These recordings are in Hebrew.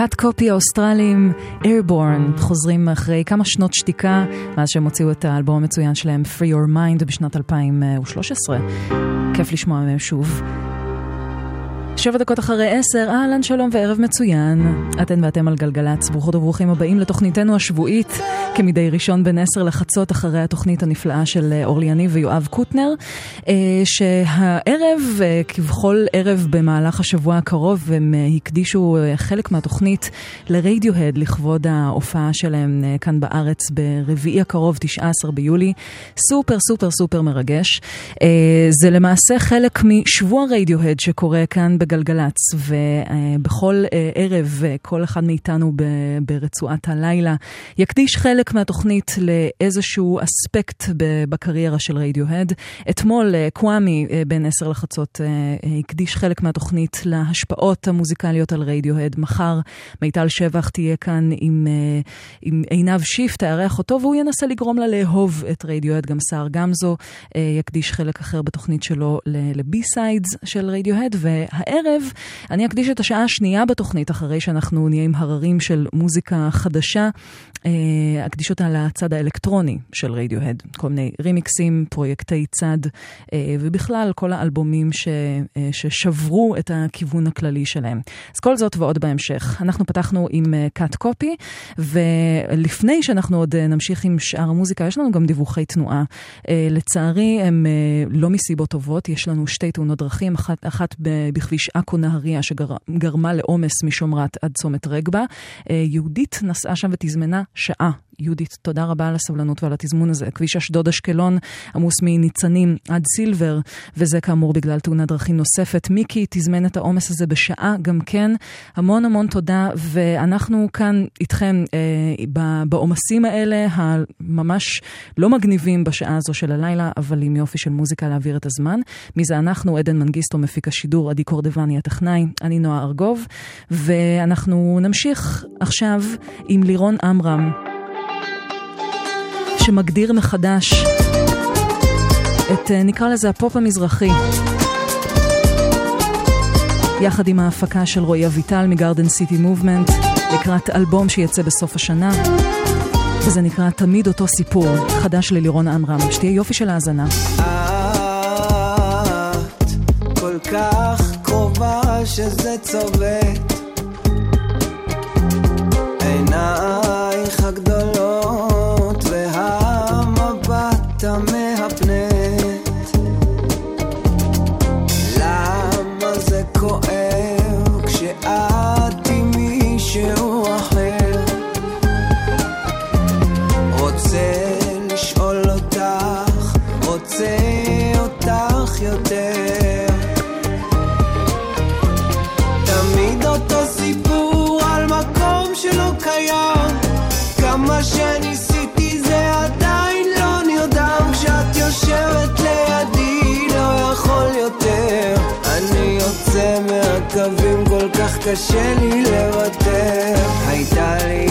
קאט קופי האוסטרלים, Airborne, חוזרים אחרי כמה שנות שתיקה, מאז שהם הוציאו את האלבום המצוין שלהם, Free Your Mind, בשנת 2013. כיף לשמוע מהם שוב. שבע דקות אחרי עשר, אהלן שלום וערב מצוין. אתן ואתם על גלגלצ, ברוכות וברוכים הבאים לתוכניתנו השבועית, כמדי ראשון בין עשר לחצות, אחרי התוכנית הנפלאה של אה, אורלי יניב ויואב קוטנר, אה, שהערב, אה, כבכל ערב במהלך השבוע הקרוב, הם הקדישו חלק מהתוכנית לרדיוהד לכבוד ההופעה שלהם כאן בארץ ברביעי הקרוב, 19 ביולי. סופר סופר סופר מרגש. זה למעשה חלק משבוע רדיוהד שקורה כאן בגלגלצ, ובכל אה, ערב אה, כל אחד מאיתנו ברצועת הלילה יקדיש חלק מהתוכנית לאיזשהו אספקט בקריירה של רדיוהד. אתמול אה, קוואמי בין עשר לחצות הקדיש חלק מהתוכנית להשפעות המוזיקליות על רדיוהד. מחר מיטל שבח תהיה כאן עם, עם עינב שיף, תארח אותו, והוא ינסה לגרום לה לאהוב את רדיוהד. גם סער גמזו יקדיש חלק אחר בתוכנית שלו ל B-sides של רדיוהד, והערב אני אקדיש את השעה השנייה בתוכנית, אחרי שאנחנו נהיה עם הררים של מוזיקה חדשה. אה, להקדיש אותה לצד האלקטרוני של רדיוהד. כל מיני רימיקסים, פרויקטי צד, אה, ובכלל כל האלבומים ש, אה, ששברו את הכיוון הכללי שלהם. אז כל זאת ועוד בהמשך. אנחנו פתחנו עם קאט קופי, ולפני שאנחנו עוד נמשיך עם שאר המוזיקה, יש לנו גם דיווחי תנועה. לצערי, הם לא מסיבות טובות, יש לנו שתי תאונות דרכים, אחת, אחת בכביש עכו נהריה שגרמה לעומס משומרת עד צומת רגבה. יהודית נסעה שם ותזמנה שעה. יהודית, תודה רבה על הסבלנות ועל התזמון הזה. כביש אשדוד אשקלון עמוס מניצנים עד סילבר, וזה כאמור בגלל תאונת דרכים נוספת. מיקי תזמן את העומס הזה בשעה גם כן. המון המון תודה, ואנחנו כאן איתכם אה, בעומסים האלה, הממש לא מגניבים בשעה הזו של הלילה, אבל עם יופי של מוזיקה להעביר את הזמן. מי זה אנחנו? עדן מנגיסטו, מפיק השידור, עדי קורדבני הטכנאי, אני נועה ארגוב, ואנחנו נמשיך עכשיו עם לירון עמרם. שמגדיר מחדש את, אה, נקרא לזה, הפופ המזרחי. יחד עם ההפקה של רועי אביטל מגרדן סיטי מובמנט, לקראת אלבום שיצא בסוף השנה, וזה נקרא תמיד אותו סיפור, חדש ללירון עמרם. שתהיה יופי של האזנה. את כל כך קרובה שזה צובט עינייך קשה לי לוותר. הייתה לי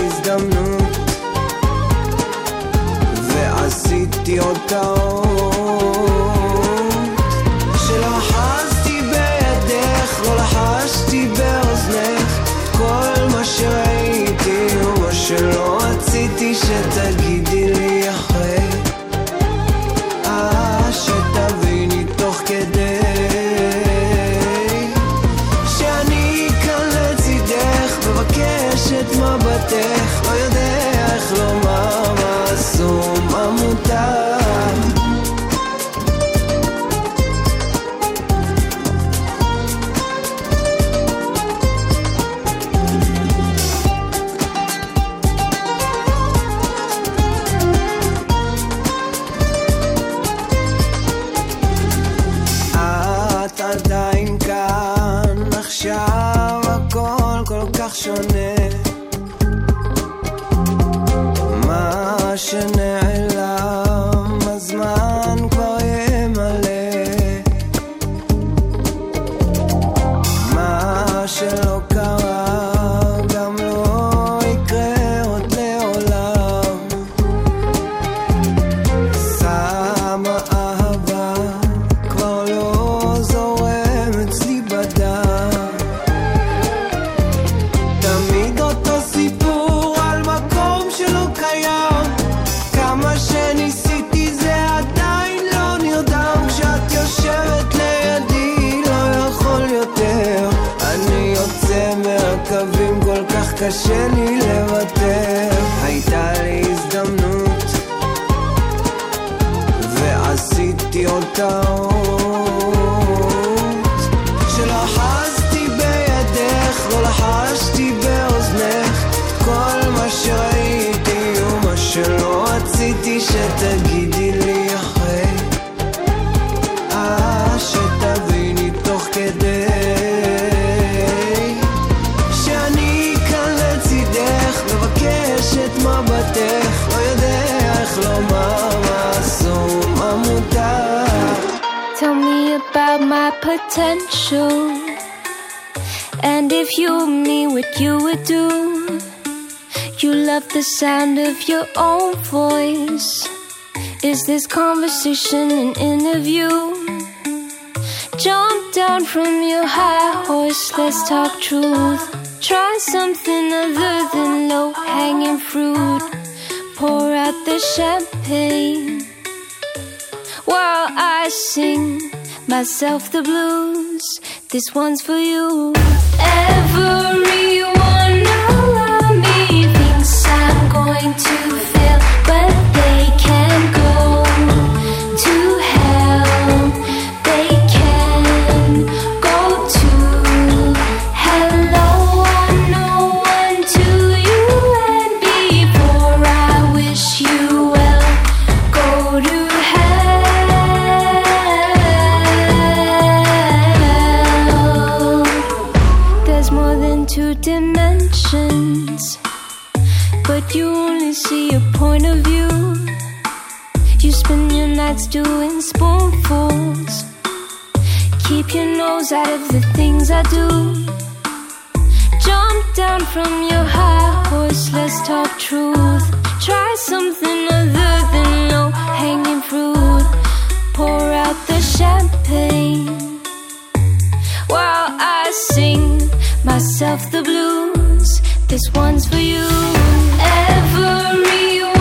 conversation an interview? Jump down from your high horse, let's talk truth. Try something other than low hanging fruit. Pour out the champagne while I sing myself the blues. This one's for you. Everyone nights doing spoonfuls. Keep your nose out of the things I do. Jump down from your high horse, let's talk truth. Try something other than low hanging fruit. Pour out the champagne while I sing myself the blues. This one's for you. Everyone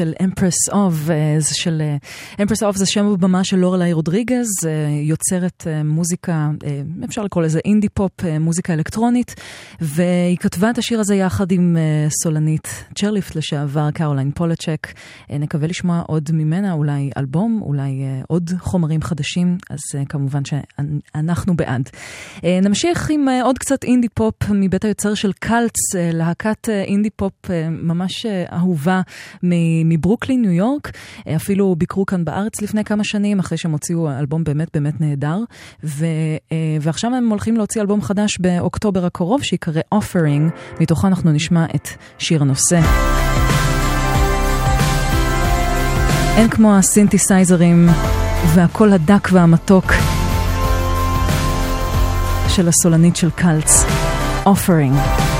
של Empress of, אה, זה של אה, Empress of זה שם במה של לורלי רודריגז, אה, יוצרת אה, מוזיקה, אה, אפשר לקרוא לזה אינדי פופ, אה, מוזיקה אלקטרונית, והיא כתבה את השיר הזה יחד עם אה, סולנית צ'רליפט לשעבר, קרוליין פולצ'ק. אה, נקווה לשמוע עוד ממנה, אולי אלבום, אולי אה, עוד חומרים חדשים, אז אה, כמובן שאנחנו בעד. אה, נמשיך עם אה, עוד קצת אינדי פופ מבית היוצר של Cults, אה, להקת אה, אינדי פופ אה, ממש אה, אהובה מברוקלין, ניו יורק. אה, אפילו ביקרו כאן בארץ לפני כמה שנים, אחרי שהם הוציאו אלבום באמת באמת נהדר. ו, אה, ועכשיו הם הולכים להוציא אלבום חדש באוקטובר הקרוב, שיקרא Offering, מתוכו אנחנו נשמע את שיר הנושא. אין כמו הסינתסייזרים והקול הדק והמתוק של הסולנית של קלץ, Offering.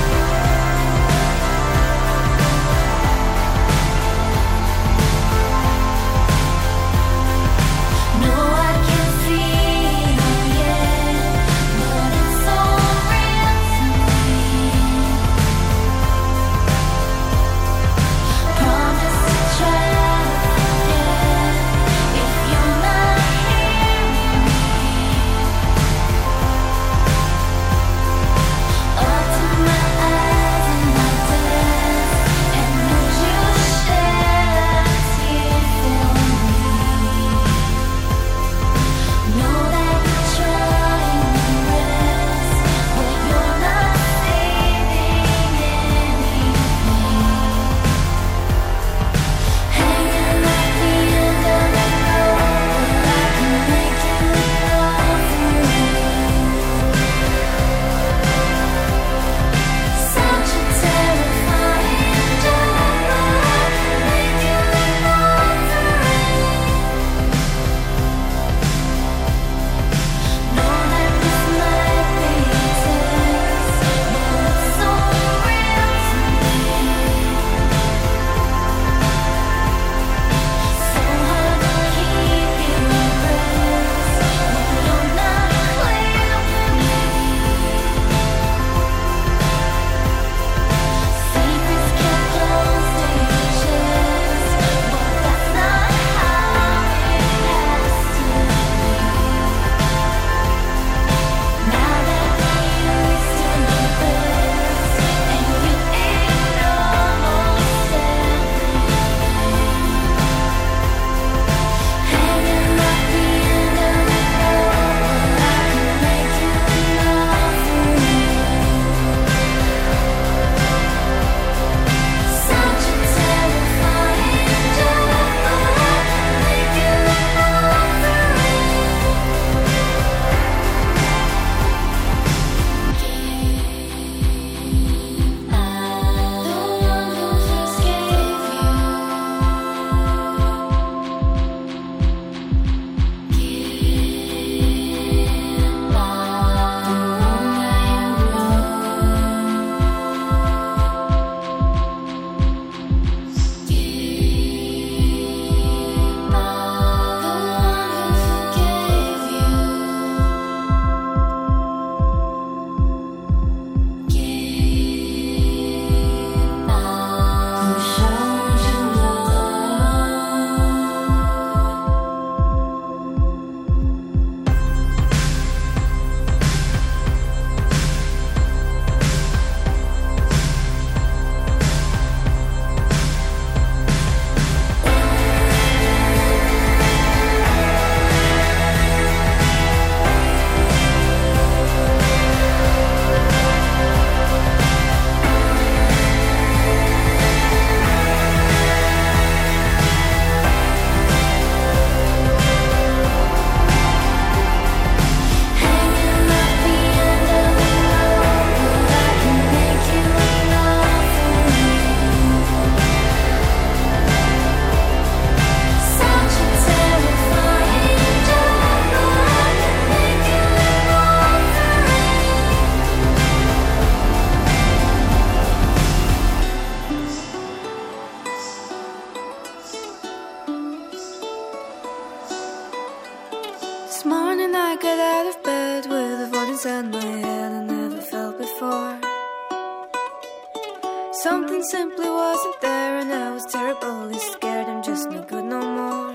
Something simply wasn't there, and I was terribly scared. I'm just no good no more.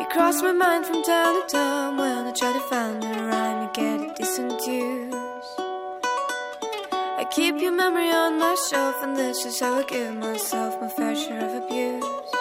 You cross my mind from time to time when I try to find a rhyme to get a decent use. I keep your memory on my shelf, and this is how I give myself my fair share of abuse.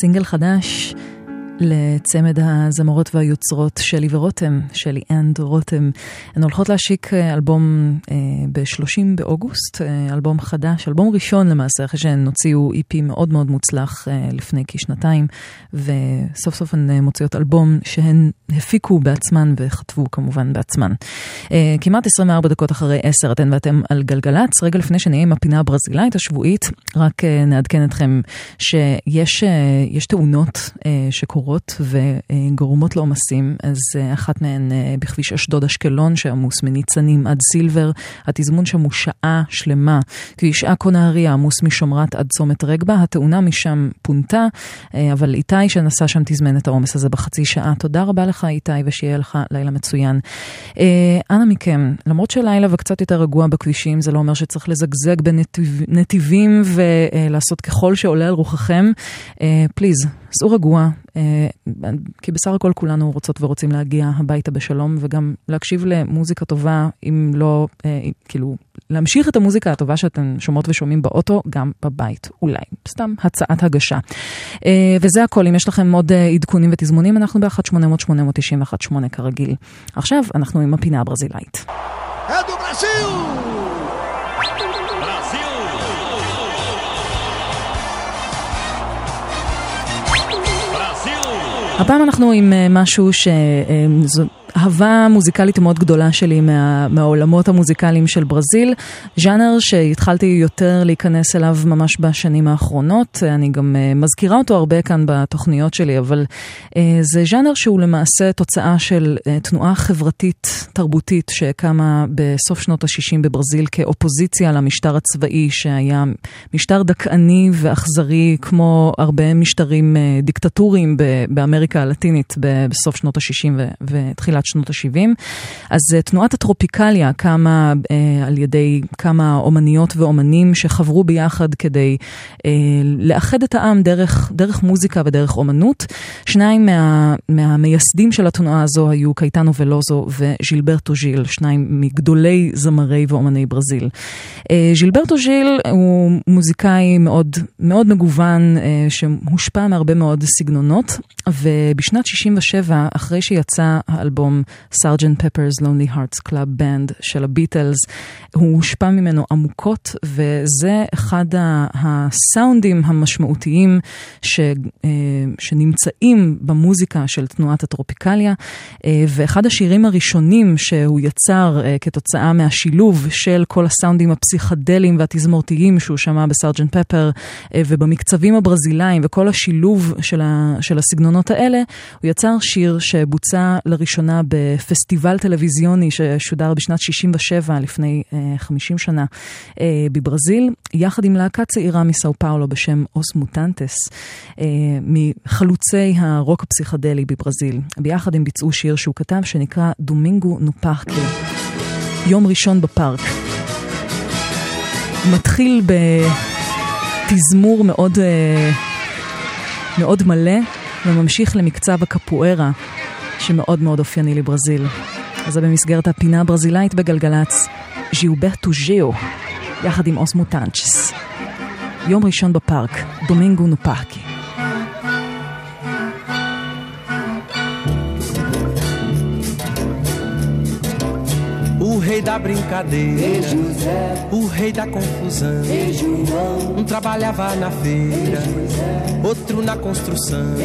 סינגל חדש לצמד הזמרות והיוצרות שלי ורותם, שלי and רותם. הן הולכות להשיק אה, אלבום אה, ב-30 באוגוסט, אה, אלבום חדש, אלבום ראשון למעשה, אחרי שהן הוציאו EP מאוד מאוד מוצלח לפני כשנתיים, וסוף סוף הן מוציאות אלבום שהן הפיקו בעצמן וכתבו כמובן בעצמן. אה, כמעט 24 דקות אחרי 10 אתן ואתם על גלגלצ, רגע לפני שנהיה עם הפינה הברזילאית השבועית, רק אה, נעדכן אתכם שיש יש תאונות אה, שקורות וגורמות לעומסים, אז אה, אחת מהן אה, בכביש אשדוד אשקלון שעמוס מניצנים עד סילבר, התזמון שם הוא שעה שלמה, כביש עכו נהריה עמוס משומרת עד צומת רגבה, התאונה משם פונתה, אה, אבל איתי שנסע שם תזמן את העומס הזה בחצי שעה. תודה רבה לך איתי ושיהיה לך לילה מצוין. אה, אנא מכם, למרות שלילה וקצת יותר רגוע בכבישים, זה לא אומר שצריך לזגזג בנתיבים ולעשות ככל שעולה על רוחכם. פליז, סעו רגוע, אה, כי בסך הכל כולנו רוצות ורוצים להגיע הביתה בשלום וגם להקשיב למוזיקה טובה, אם לא, אה, כאילו, להמשיך את המוזיקה הטובה שאתם שומעות ושומעים באוטו, גם בבית, אולי. סתם הצעת הגשה. אה, וזה הכל, אם יש לכם עוד אה, עדכונים ותזמונים, אנחנו ב-1-800-891-8 כרגיל. עכשיו אנחנו עם הפינה הברזילאית. É do הפעם אנחנו עם אה, משהו שזו אהבה מוזיקלית מאוד גדולה שלי מה, מהעולמות המוזיקליים של ברזיל. ז'אנר שהתחלתי יותר להיכנס אליו ממש בשנים האחרונות. אני גם אה, מזכירה אותו הרבה כאן בתוכניות שלי, אבל אה, זה ז'אנר שהוא למעשה תוצאה של אה, תנועה חברתית תרבותית שקמה בסוף שנות ה-60 בברזיל כאופוזיציה למשטר הצבאי שהיה משטר דכאני ואכזרי כמו הרבה משטרים אה, דיקטטוריים באמריקה הלטינית בסוף שנות ה-60 ו- ותחילת שנות שנות ה-70. אז אה, תנועת הטרופיקליה קמה אה, על ידי כמה אומניות ואומנים שחברו ביחד כדי אה, לאחד את העם דרך, דרך מוזיקה ודרך אומנות. שניים מה, מהמייסדים של התנועה הזו היו קייטנו ולוזו וז'ילברטו ז'יל, שניים מגדולי זמרי ואומני ברזיל. אה, ז'ילברטו ז'יל הוא מוזיקאי מאוד, מאוד מגוון, אה, שהושפע מהרבה מאוד סגנונות, ובשנת 67, אחרי שיצא האלבום Sgt. Pepper's Lonely Hearts Club Band של הביטלס, הוא הושפע ממנו עמוקות, וזה אחד הסאונדים המשמעותיים ש, אה, שנמצאים במוזיקה של תנועת הטרופיקליה, אה, ואחד השירים הראשונים שהוא יצר אה, כתוצאה מהשילוב של כל הסאונדים הפסיכדליים והתזמורתיים שהוא שמע ב Sgt. Pepper, ובמקצבים הברזילאיים וכל השילוב של, ה, של הסגנונות האלה, הוא יצר שיר שבוצע לראשונה בפסטיבל טלוויזיוני ששודר בשנת 67, לפני אה, 50 שנה, אה, בברזיל, יחד עם להקה צעירה מסאו פאולו בשם אוס מוטנטס, אה, מחלוצי הרוק הפסיכדלי בברזיל. ביחד הם ביצעו שיר שהוא כתב שנקרא דומינגו נופרקי, יום ראשון בפארק. מתחיל בתזמור מאוד, אה, מאוד מלא וממשיך למקצב הקפוארה שמאוד מאוד אופייני לברזיל. אז זה במסגרת הפינה הברזילאית בגלגלצ, ז'יוברטו ז'יו, יחד עם אוס מוטנצ'ס. יום ראשון בפארק, דומינגו נופרקי. O rei da brincadeira, o rei da confusão. Um trabalhava na feira, outro na construção.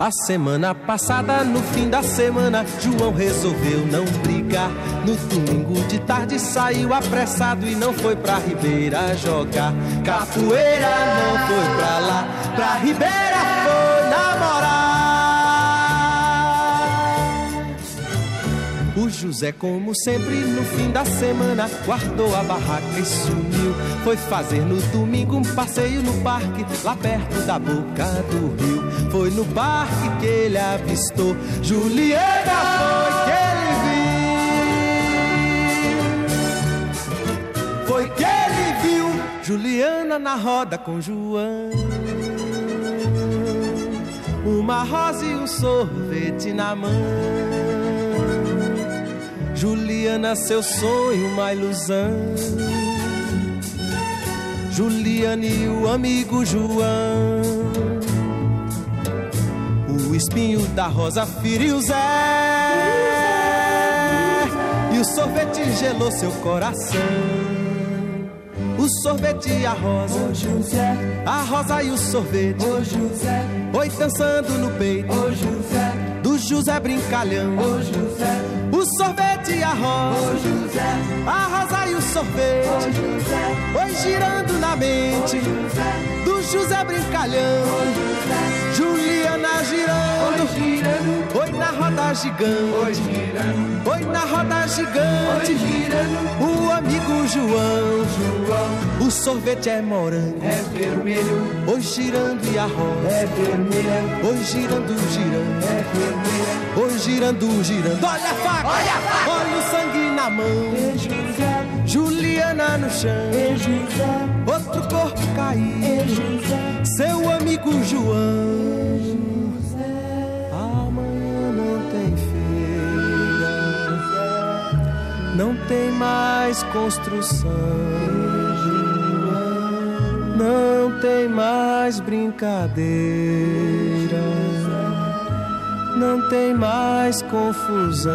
A semana passada, no fim da semana, João resolveu não brigar. No domingo de tarde saiu apressado e não foi pra Ribeira jogar. Capoeira não foi pra lá, pra Ribeira O José, como sempre, no fim da semana, guardou a barraca e sumiu. Foi fazer no domingo um passeio no parque, lá perto da boca do rio. Foi no parque que ele avistou Juliana, foi que ele viu. Foi que ele viu Juliana na roda com João. Uma rosa e um sorvete na mão. Juliana, seu sonho, uma ilusão. Juliana e o amigo João. O espinho da rosa feriu Zé. E o sorvete gelou seu coração. O sorvete e a rosa. A rosa e o sorvete. Oi dançando no peito. Do José brincalhão. O sorvete e a rosa. A rosa e o sorvete. Oi girando na mente. Do José brincalhão. Juliana girando. Oi na roda gigante. Oi na roda gigante. O amigo João. O sorvete é morango. É vermelho. Oi girando e a rosa. É vermelha. Oi girando, girando. É vermelha. Oi girando, girando. Olha a faca. Olha a faca. Olha o sangue na mão. Juliana no chão. Outro corpo caído. Seu amigo João. Amanhã não tem feira. Não tem mais construção. Não tem mais brincadeira. Não tem mais confusão.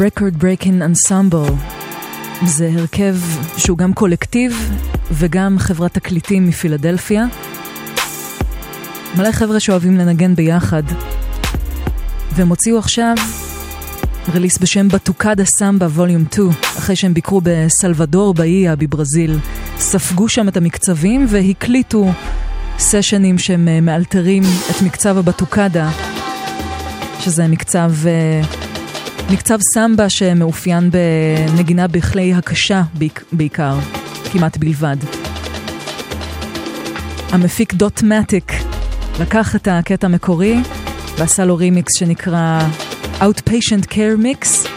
Record Breaking Ensemble. זה הרכב שהוא גם קולקטיב וגם חברת תקליטים מפילדלפיה. מלא חבר'ה שאוהבים לנגן ביחד. והם הוציאו עכשיו רליס בשם בטוקדה סמבה ווליום 2, אחרי שהם ביקרו בסלבדור באיה בברזיל. ספגו שם את המקצבים והקליטו סשנים שהם אה, מאלתרים את מקצב הבטוקדה, שזה מקצב, אה, מקצב סמבה שמאופיין בנגינה בכלי הקשה בעיק- בעיקר, כמעט בלבד. המפיק דוט מטיק לקח את הקטע המקורי ועשה לו רימיקס שנקרא Outpatient Care Mix.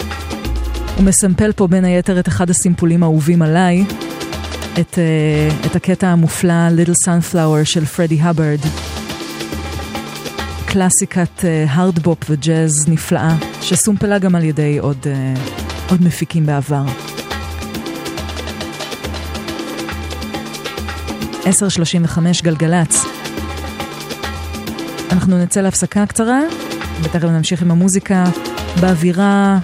הוא מסמפל פה בין היתר את אחד הסימפולים האהובים עליי, את, uh, את הקטע המופלא Little Sunflower של פרדי הברד. קלאסיקת הארדבופ uh, וג'אז נפלאה, שסומפלה גם על ידי עוד, uh, עוד מפיקים בעבר. 10.35 גלגלצ. אנחנו נצא להפסקה קצרה, ותכף נמשיך עם המוזיקה באווירה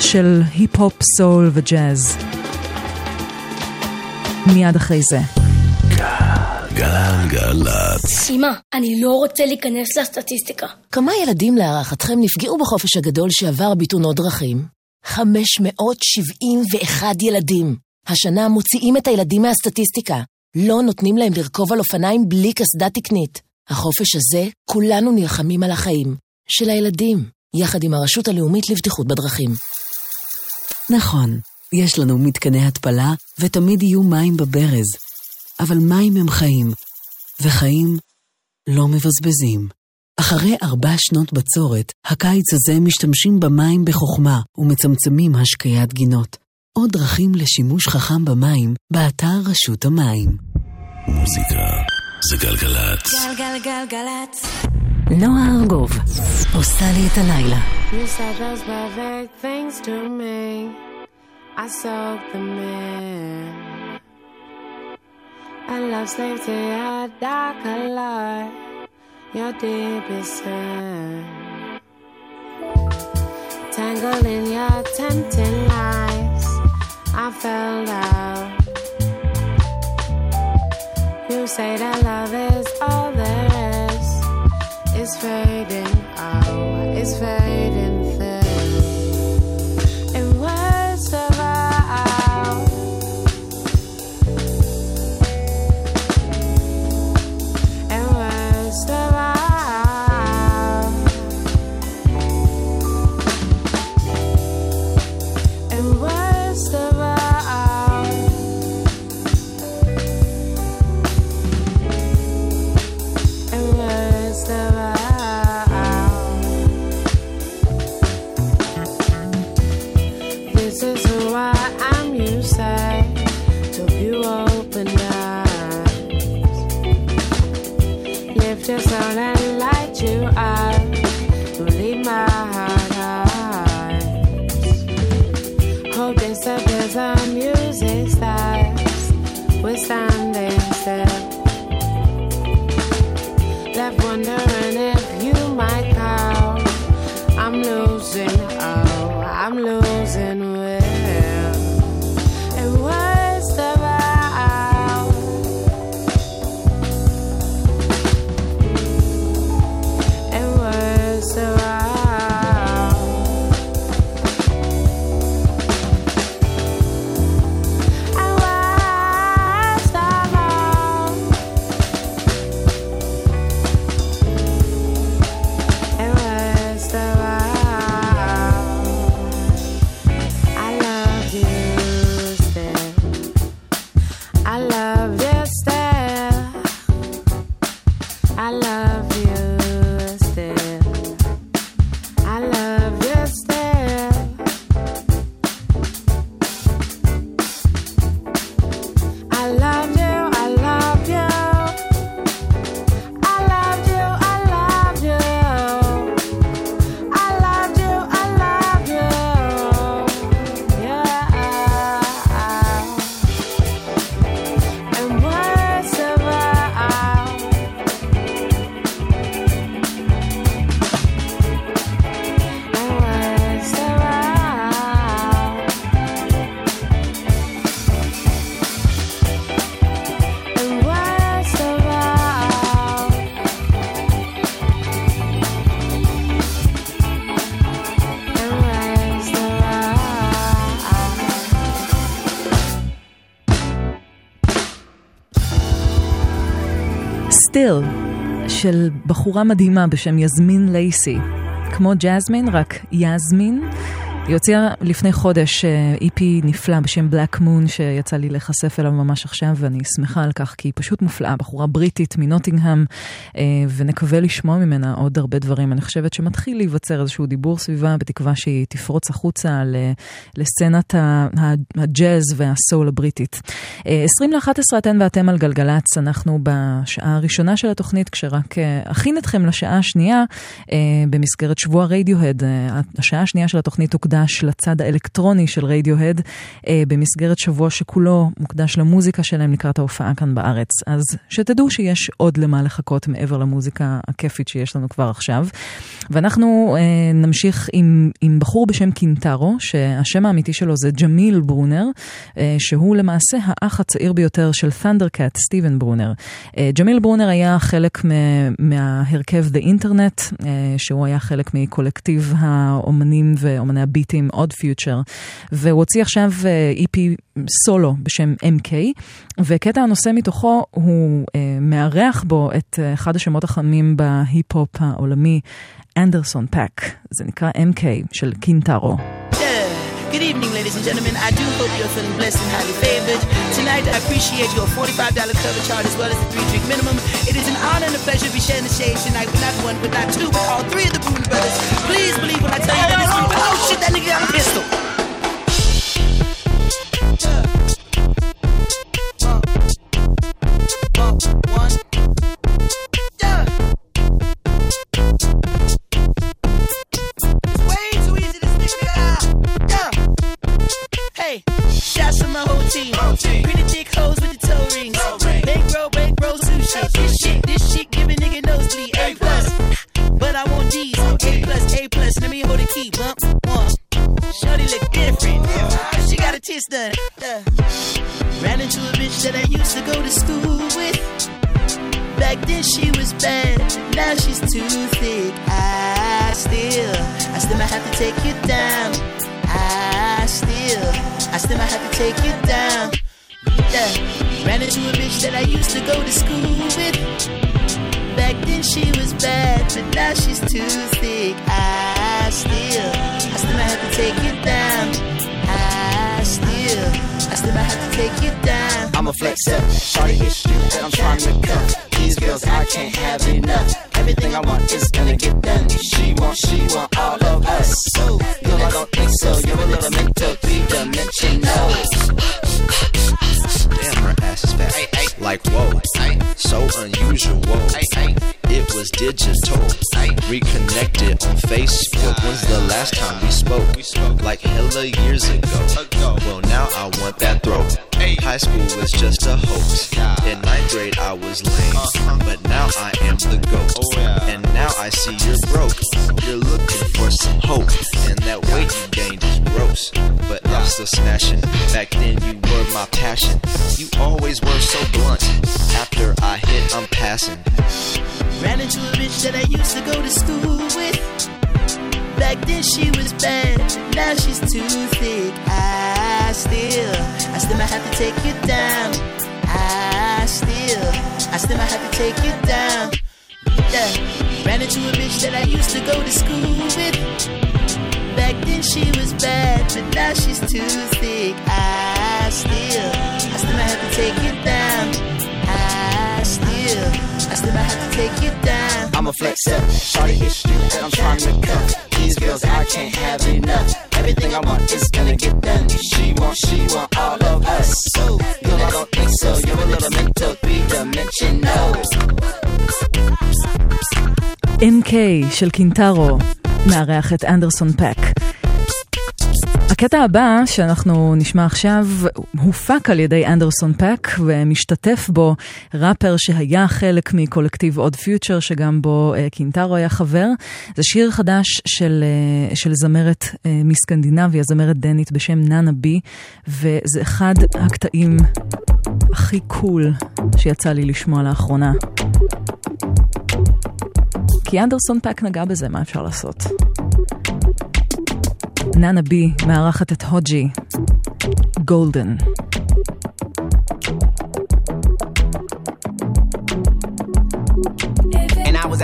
של היפ-הופ, סול וג'אז. מיד אחרי זה. גלגלצ. אמא, אני לא רוצה להיכנס לסטטיסטיקה. כמה ילדים להערכתכם נפגעו בחופש הגדול שעבר בתאונות דרכים? 571 ילדים. השנה מוציאים את הילדים מהסטטיסטיקה. לא נותנים להם לרכוב על אופניים בלי קסדה תקנית. החופש הזה, כולנו נלחמים על החיים. של הילדים, יחד עם הרשות הלאומית לבטיחות בדרכים. נכון, יש לנו מתקני התפלה ותמיד יהיו מים בברז. אבל מים הם חיים, וחיים לא מבזבזים. אחרי ארבע שנות בצורת, הקיץ הזה משתמשים במים בחוכמה ומצמצמים השקיית גינות. עוד דרכים לשימוש חכם במים, באתר רשות המים. מוזיקה זה גלגלצ. גלגלגלגלצ. נועה ארגוב עושה לי את הלילה. You said those perfect things to me. I soak them in. And love slave to your darker light, your deepest sin. Tangled in your tempting lies, I fell out. You say that love is all there is. It's fading out, it's fading wondering if you might call. I'm losing, oh, I'm losing. Still של בחורה מדהימה בשם יזמין לייסי. כמו ג'זמין, רק יזמין. היא הוציאה לפני חודש איפי נפלא בשם Black Moon שיצא לי להיחשף אליו ממש עכשיו ואני שמחה על כך כי היא פשוט מופלאה, בחורה בריטית מנוטינגהם אה, ונקווה לשמוע ממנה עוד הרבה דברים. אני חושבת שמתחיל להיווצר איזשהו דיבור סביבה בתקווה שהיא תפרוץ החוצה לסצנת הג'אז והסול הבריטית. 20 ל-11 אתן ואתם על גלגלצ, אנחנו בשעה הראשונה של התוכנית כשרק אה, אכין אתכם לשעה השנייה במסגרת שבוע רדיוהד. השעה השנייה של התוכנית הוקדה מוקדש לצד האלקטרוני של רדיוהד, אה, במסגרת שבוע שכולו מוקדש למוזיקה שלהם לקראת ההופעה כאן בארץ. אז שתדעו שיש עוד למה לחכות מעבר למוזיקה הכיפית שיש לנו כבר עכשיו. ואנחנו אה, נמשיך עם, עם בחור בשם קינטרו, שהשם האמיתי שלו זה ג'מיל ברונר, אה, שהוא למעשה האח הצעיר ביותר של ת'נדרקאט, סטיבן ברונר. ג'מיל ברונר היה חלק מההרכב The Internet, שהוא היה חלק מקולקטיב האומנים ואומני הביט. ביטים, Odd Future, והוא הוציא עכשיו EP uh, סולו בשם MK, וקטע הנושא מתוכו הוא uh, מארח בו את uh, אחד השמות החמים בהיפ-הופ העולמי, אנדרסון פאק, זה נקרא MK של קינטרו. Good evening, ladies and gentlemen. I do hope you're feeling blessed and highly favored. Tonight, I appreciate your $45 cover charge as well as the three drink minimum. It is an honor and a pleasure to be sharing the shade tonight with not one, but not two, but all three of the Boone brothers. Please believe when I tell you. Oh shit, that nigga got a pistol. One. now she's too thick. I still, I still might have to take you down. I still, I still might have to take you down. I'm a flex up, shorty issue that I'm trying to cut. These girls, I can't have enough. Everything I want is gonna get done. She want, she want all of us. So, girl, I don't think so. You're a little mental, three dimensional. MK של קינטרו מארח את אנדרסון פאק. הקטע הבא שאנחנו נשמע עכשיו הופק על ידי אנדרסון פאק ומשתתף בו ראפר שהיה חלק מקולקטיב Odd Future שגם בו uh, קינטרו היה חבר. זה שיר חדש של, uh, של זמרת uh, מסקנדינביה, זמרת דנית בשם נאנה בי, וזה אחד הקטעים הכי cool שיצא לי לשמוע לאחרונה. כי אנדרסון פאק נגע בזה, מה אפשר לעשות? נאנה בי מארחת את הוג'י, גולדן.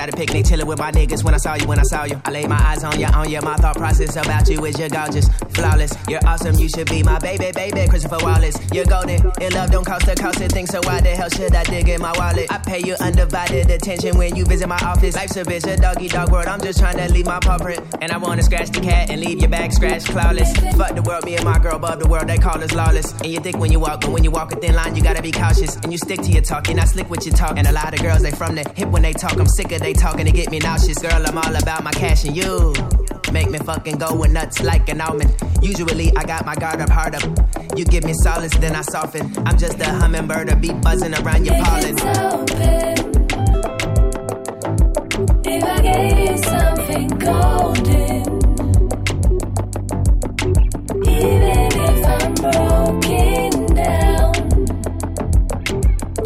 A picnic, chilling with my niggas when I saw you, when I saw you. I laid my eyes on you, on you. My thought process about you is you're gorgeous, flawless. You're awesome, you should be my baby, baby. Christopher Wallace, you're golden. In love, don't cost a cost a thing, so why the hell should I dig in my wallet? I pay you undivided attention when you visit my office. Life's a bitch, a doggy dog world. I'm just trying to leave my paw print. And I wanna scratch the cat and leave your back scratched, clawless. Fuck the world, me and my girl above the world, they call us lawless. And you think when you walk, but when you walk a thin line, you gotta be cautious. And you stick to your talk, you're not slick with your talk. And a lot of girls, they from the hip when they talk. I'm sick of they talking to get me nauseous. Girl, I'm all about my cash and you. Make me fucking go with nuts like an almond. Usually I got my guard up hard up. You give me solace, then I soften. I'm just a hummingbird, a bee buzzing around your pollen. If I gave you something golden, even if I'm broken down,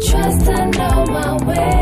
trust I know my way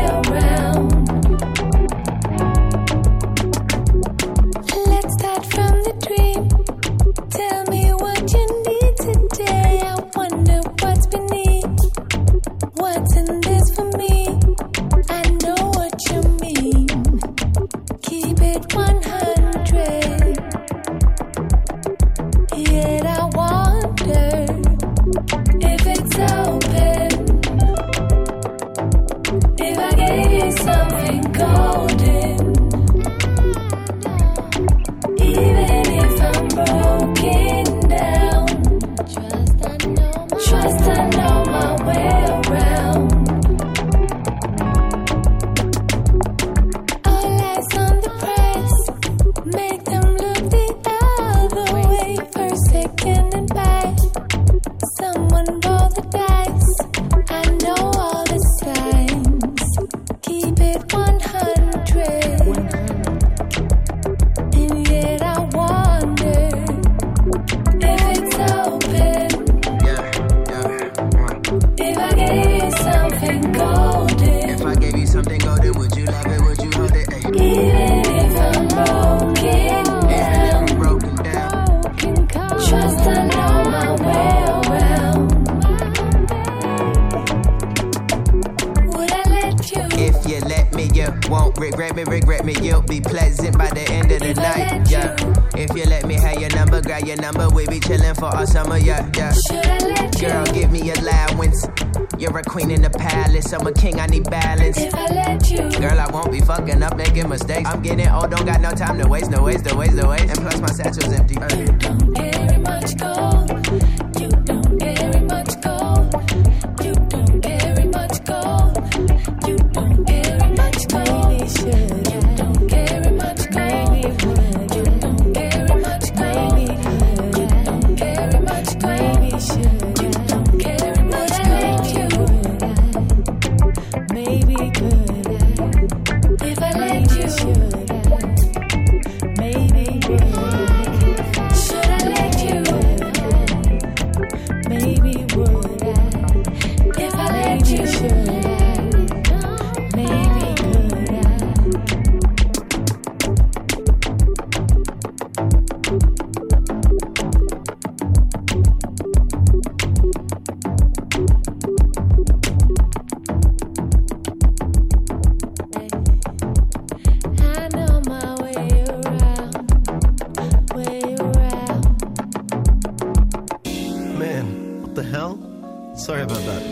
Sorry about that.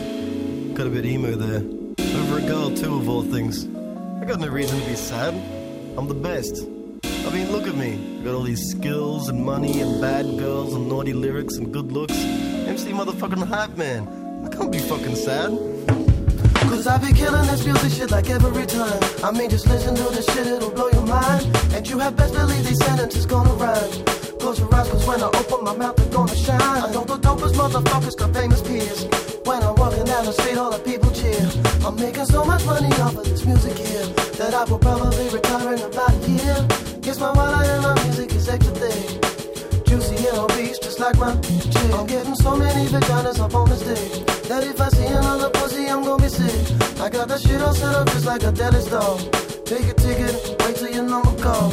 Got a bit emo there. Over a girl, too, of all things. I got no reason to be sad. I'm the best. I mean, look at me. I got all these skills and money and bad girls and naughty lyrics and good looks. MC motherfucking hype man. I can't be fucking sad. Cause I be killing this music shit like every time. I mean, just listen to this shit, it'll blow your mind. And you have best believe these sentences gonna rhyme. Close your eyes, cause when I open my mouth, they're gonna shine. I know the dopest motherfuckers got famous peers. When I'm walking down the street, all the people cheer. I'm making so much money off of this music here that I will probably retire in about a year. Guess my wallet and my music is extra thick. Juicy and obese, just like my chick. I'm getting so many vaginas up on the stage that if I see another pussy, I'm gonna be sick. I got that shit all set up just like a dentist dog. Take a ticket, wait till your number call.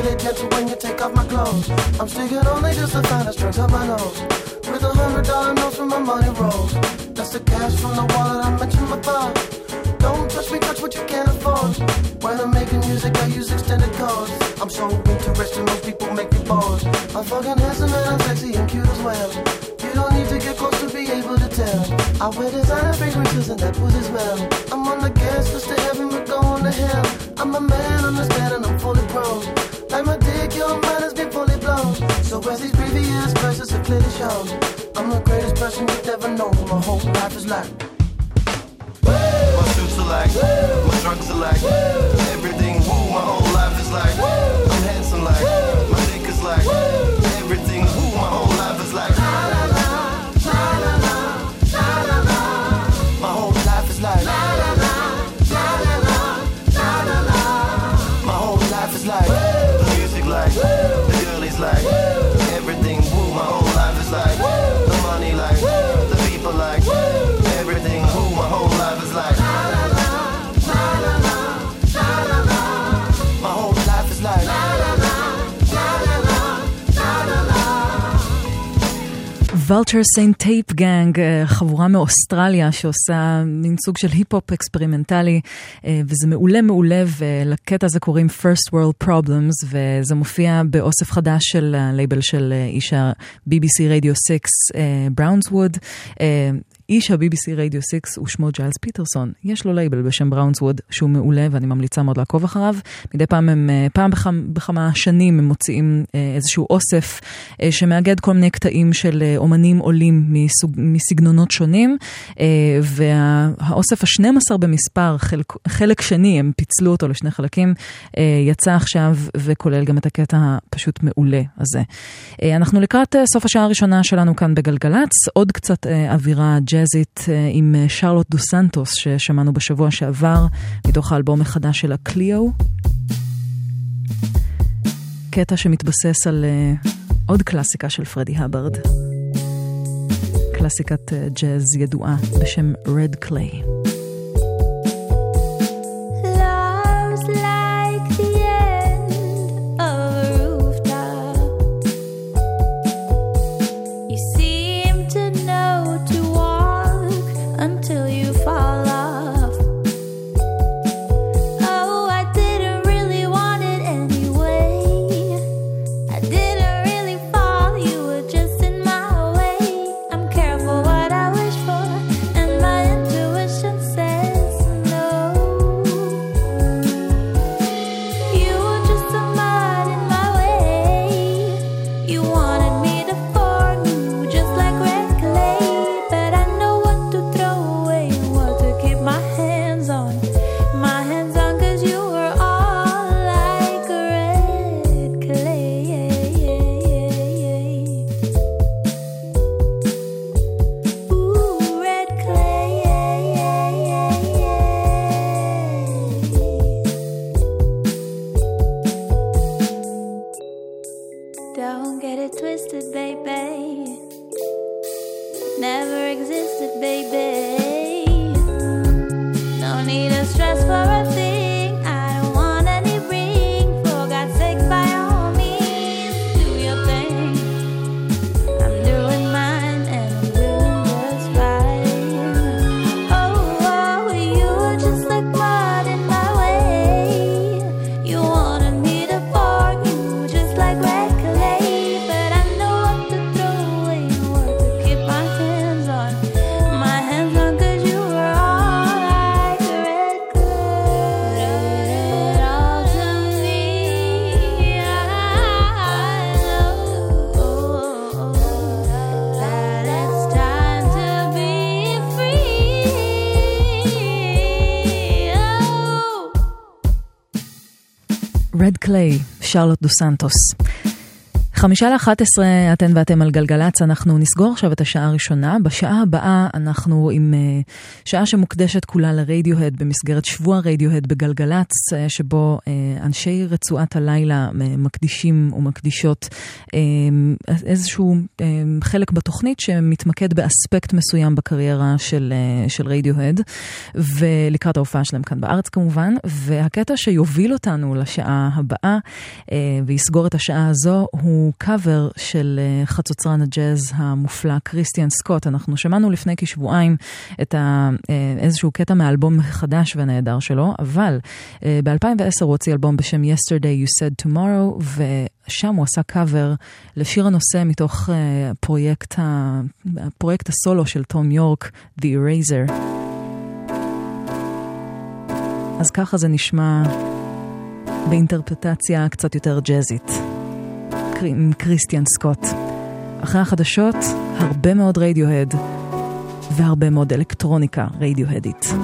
Be really gentle when you take off my clothes. I'm sticking only just the find the strings of my nose. With a hundred dollar notes from my money rolls. That's the cash from the wallet I mentioned before. Don't touch me, touch what you can't afford. When I'm making music, I use extended codes. I'm so interesting, most people make me bored. I'm fucking handsome and I'm sexy and cute as well. You don't need to get close to be able to tell. I wear designer fragrances and that pussy smell. I'm on the gas list to heaven, we're going to hell. I'm a man, understand, and I'm fully grown. Like my dick, your mind has been fully blown. So as these previous verses have clearly shown, I'm the greatest person you've ever known. My whole life is like. My suits are like, woo! my trucks are like, woo! everything. Woo, my whole life is like, woo! I'm handsome like, my dick is like, Vulture St. Tape Gang, חבורה מאוסטרליה שעושה מין סוג של היפ-הופ אקספרימנטלי, אה, וזה מעולה מעולה, ולקטע הזה קוראים First World Problems, וזה מופיע באוסף חדש של הלייבל של איש ה-BBC רדיו 6, Brownswood. איש ה-BBC רדיו 6 הוא שמו ג'יילס פיטרסון. יש לו לייבל בשם Brownswood שהוא מעולה ואני ממליצה מאוד לעקוב אחריו. מדי פעם הם, אה, פעם בכמה, שנים הם מוציאים אה, איזשהו אוסף אה, שמאגד כל מיני קטעים של אומנים עולים מסוג, מסגנונות שונים. והאוסף ה-12 במספר, חלק, חלק שני, הם פיצלו אותו לשני חלקים, יצא עכשיו וכולל גם את הקטע הפשוט מעולה הזה. אנחנו לקראת סוף השעה הראשונה שלנו כאן בגלגלצ, עוד קצת אווירה ג'אז. ג'אזית עם שרלוט דו סנטוס ששמענו בשבוע שעבר מתוך האלבום החדש של הקליו. קטע שמתבסס על עוד קלאסיקה של פרדי הברד. קלאסיקת ג'אז ידועה בשם Clay. קליי, שרלוט דו סנטוס. חמישה לאחת עשרה, אתן ואתם על גלגלצ, אנחנו נסגור עכשיו את השעה הראשונה. בשעה הבאה אנחנו עם uh, שעה שמוקדשת כולה לרדיוהד במסגרת שבוע רדיוהד בגלגלצ, uh, שבו uh, אנשי רצועת הלילה מקדישים ומקדישות איזשהו חלק בתוכנית שמתמקד באספקט מסוים בקריירה של, של רדיוהד, ולקראת ההופעה שלהם כאן בארץ כמובן, והקטע שיוביל אותנו לשעה הבאה ויסגור את השעה הזו הוא קאבר של uh, חצוצרן הג'אז המופלא קריסטיאן סקוט. אנחנו שמענו לפני כשבועיים את ה, uh, איזשהו קטע מהאלבום החדש והנהדר שלו, אבל uh, ב-2010 הוא הוציא אלבום בשם Yesterday You Said Tomorrow, ושם הוא עשה קאבר לשיר הנושא מתוך uh, פרויקט, ה, פרויקט הסולו של תום יורק, The Eraser. אז ככה זה נשמע באינטרפטציה קצת יותר ג'אזית. עם קריסטיאן סקוט. אחרי החדשות, הרבה מאוד רדיוהד והרבה מאוד אלקטרוניקה רדיוהדית.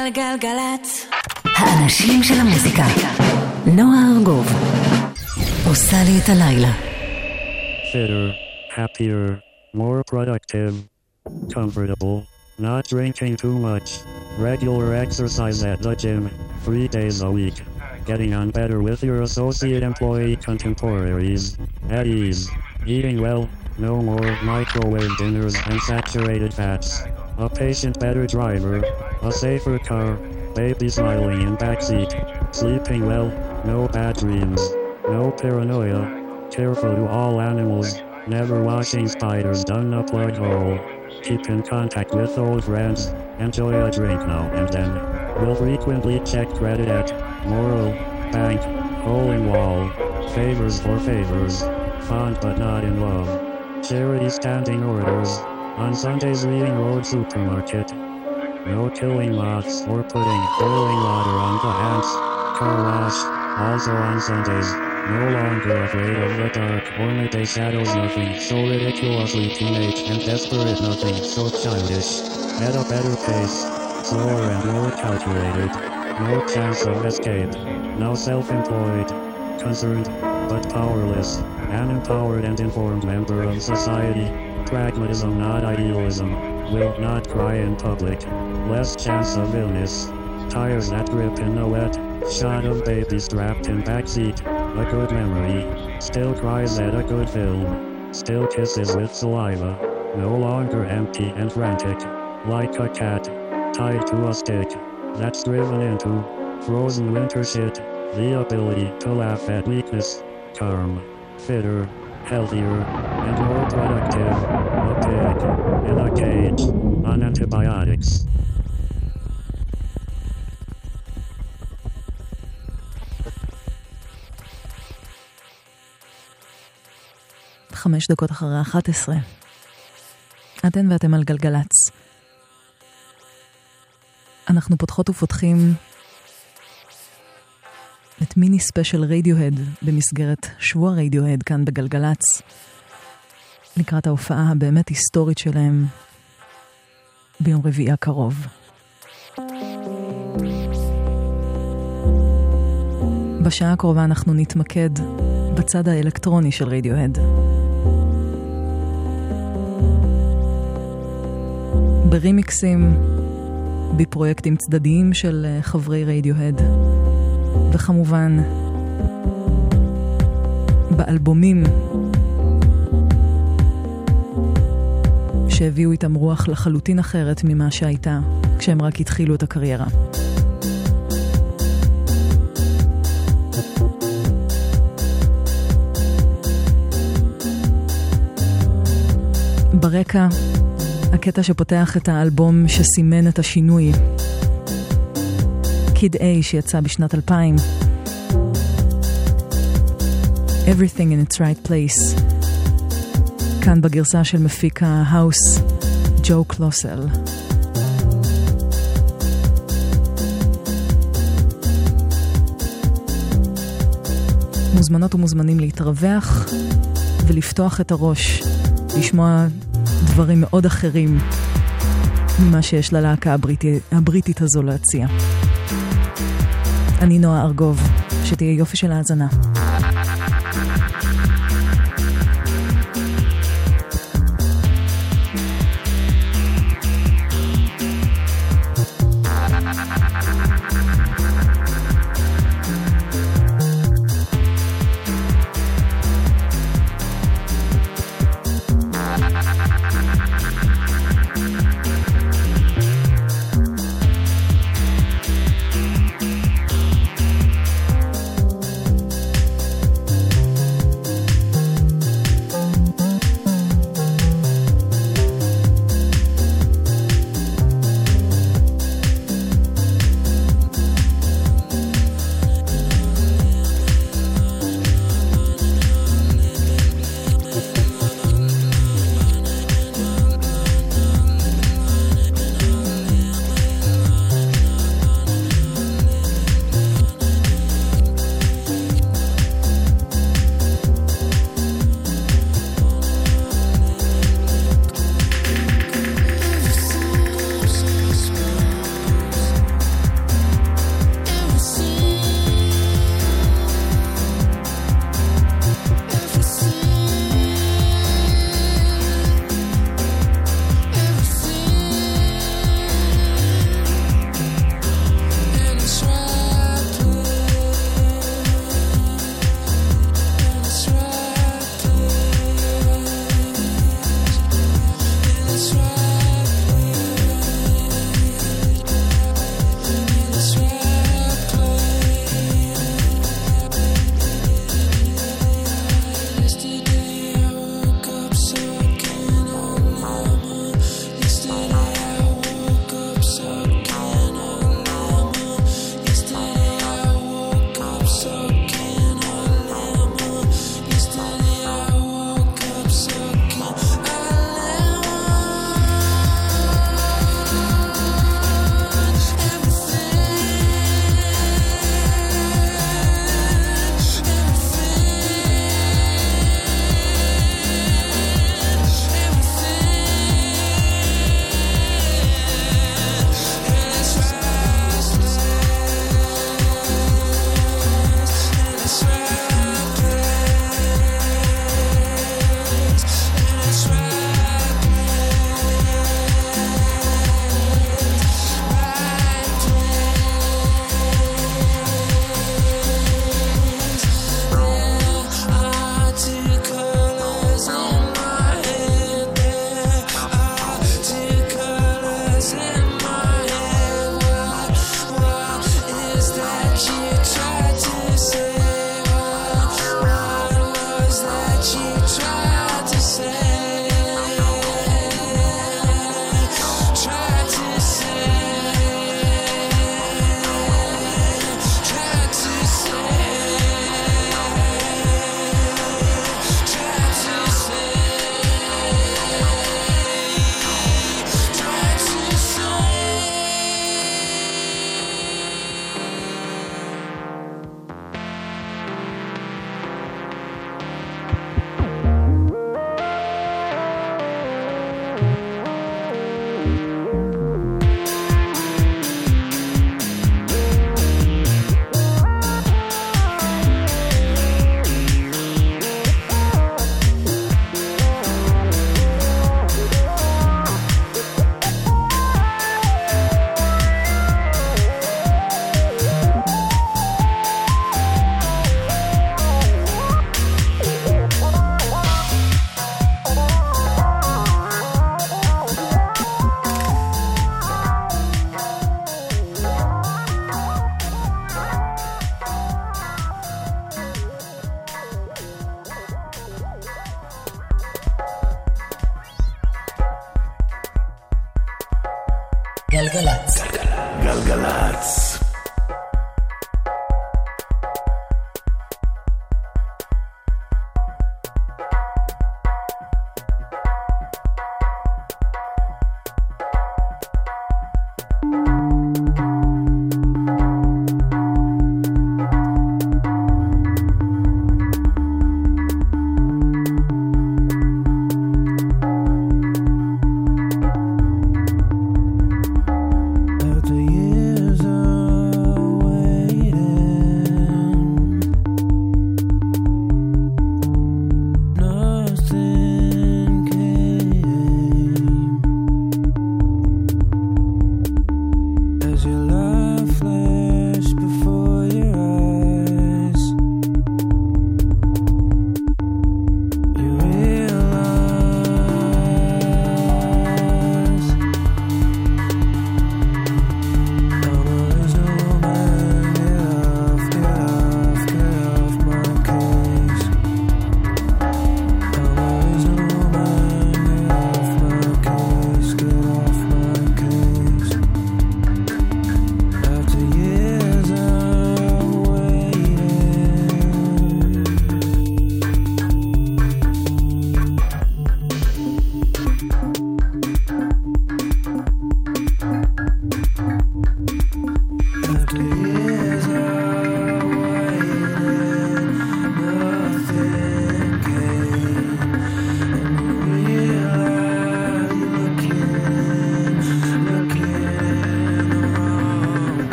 גלגלצ. גלגלגלגלצ. האנשים של המוזיקה. נועה ארגוב עושה לי את הלילה. Fitter, happier, more productive, comfortable, not drinking too much, regular exercise at the gym, three days a week, getting on better with your associate employee contemporaries, at ease, eating well, no more microwave dinners and saturated fats, a patient better driver, a safer car, baby smiling in backseat, sleeping well, no bad dreams, no paranoia, careful to all animals, never washing spiders down a plug hole, keep in contact with old friends, enjoy a drink now and then, will frequently check credit at Moral, Bank, hole in wall, favors for favors, fond but not in love. Charity standing orders, on Sundays reading road supermarket. No killing moths or putting boiling water on the ants. Car wash, also on Sundays. No longer afraid of the dark or midday shadows nothing so ridiculously teenage and desperate nothing so childish. At a better pace, slower and more calculated. No chance of escape. Now self-employed, concerned, but powerless. An empowered and informed member of society. Pragmatism not idealism. Will not cry in public. Less chance of illness. Tires that grip in the wet. Shot of baby strapped in backseat. A good memory. Still cries at a good film. Still kisses with saliva. No longer empty and frantic. Like a cat. Tied to a stick. That's driven into frozen winter shit. The ability to laugh at weakness. Calm. Fitter. Healthier. And more productive. Pig. In a cage. On antibiotics. חמש דקות אחרי 11. אתן ואתם על גלגלצ. אנחנו פותחות ופותחים את מיני ספיישל רדיוהד במסגרת שבוע רדיוהד כאן בגלגלצ, לקראת ההופעה הבאמת היסטורית שלהם ביום רביעי הקרוב. בשעה הקרובה אנחנו נתמקד בצד האלקטרוני של רדיוהד. ברימיקסים, בפרויקטים צדדיים של אה, חברי רדיוהד, וכמובן באלבומים שהביאו איתם רוח לחלוטין אחרת ממה שהייתה כשהם רק התחילו את הקריירה. ברקע, הקטע שפותח את האלבום שסימן את השינוי. קיד A שיצא בשנת 2000. Everything in its right place. כאן בגרסה של מפיק ההאוס, ג'ו קלוסל. מוזמנות ומוזמנים להתרווח ולפתוח את הראש, לשמוע דברים מאוד אחרים ממה שיש ללהקה הבריטית, הבריטית הזו להציע. אני נועה ארגוב, שתהיה יופי של האזנה.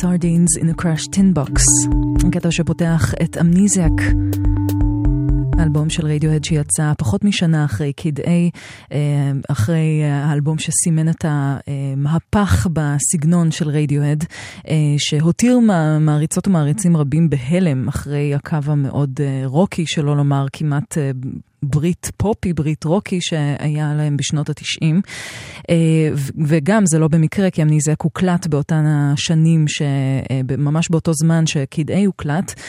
Sardines in a crushed tin box. קטע שפותח את אמניזיאק. האלבום של רדיוהד שיצא פחות משנה אחרי קיד איי, אחרי האלבום שסימן את המהפך בסגנון של רדיוהד, שהותיר מעריצות ומעריצים רבים בהלם אחרי הקו המאוד רוקי, שלא לומר כמעט ברית פופי, ברית רוקי שהיה להם בשנות התשעים. וגם זה לא במקרה, כי אמניזק הוקלט באותן השנים, ממש באותו זמן שקיד איי הוקלט,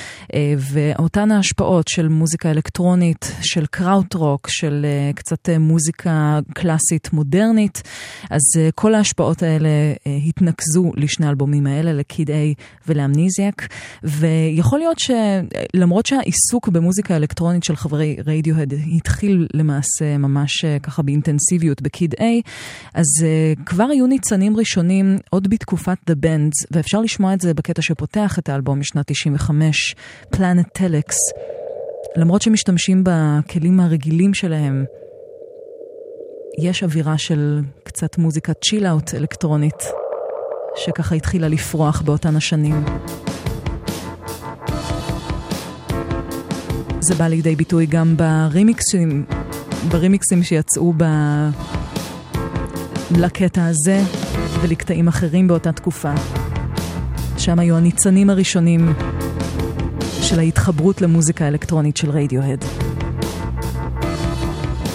ואותן ההשפעות של מוזיקה אלקטרונית, של קראוט רוק, של קצת מוזיקה קלאסית מודרנית, אז כל ההשפעות האלה התנקזו לשני האלבומים האלה, לקיד איי ולאמניזיאק, ויכול להיות שלמרות שהעיסוק במוזיקה אלקטרונית של חברי רדיוהד התחיל למעשה ממש ככה באינטנסיביות בקיד איי, אז uh, כבר היו ניצנים ראשונים עוד בתקופת The Bands, ואפשר לשמוע את זה בקטע שפותח את האלבום משנת 95, Planet Telex. למרות שמשתמשים בכלים הרגילים שלהם, יש אווירה של קצת מוזיקת צ'יל-אאוט אלקטרונית, שככה התחילה לפרוח באותן השנים. זה בא לידי ביטוי גם ברימיקסים, ברימיקסים שיצאו ב... לקטע הזה ולקטעים אחרים באותה תקופה, שם היו הניצנים הראשונים של ההתחברות למוזיקה האלקטרונית של רדיוהד.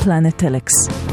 פלנט טלקס.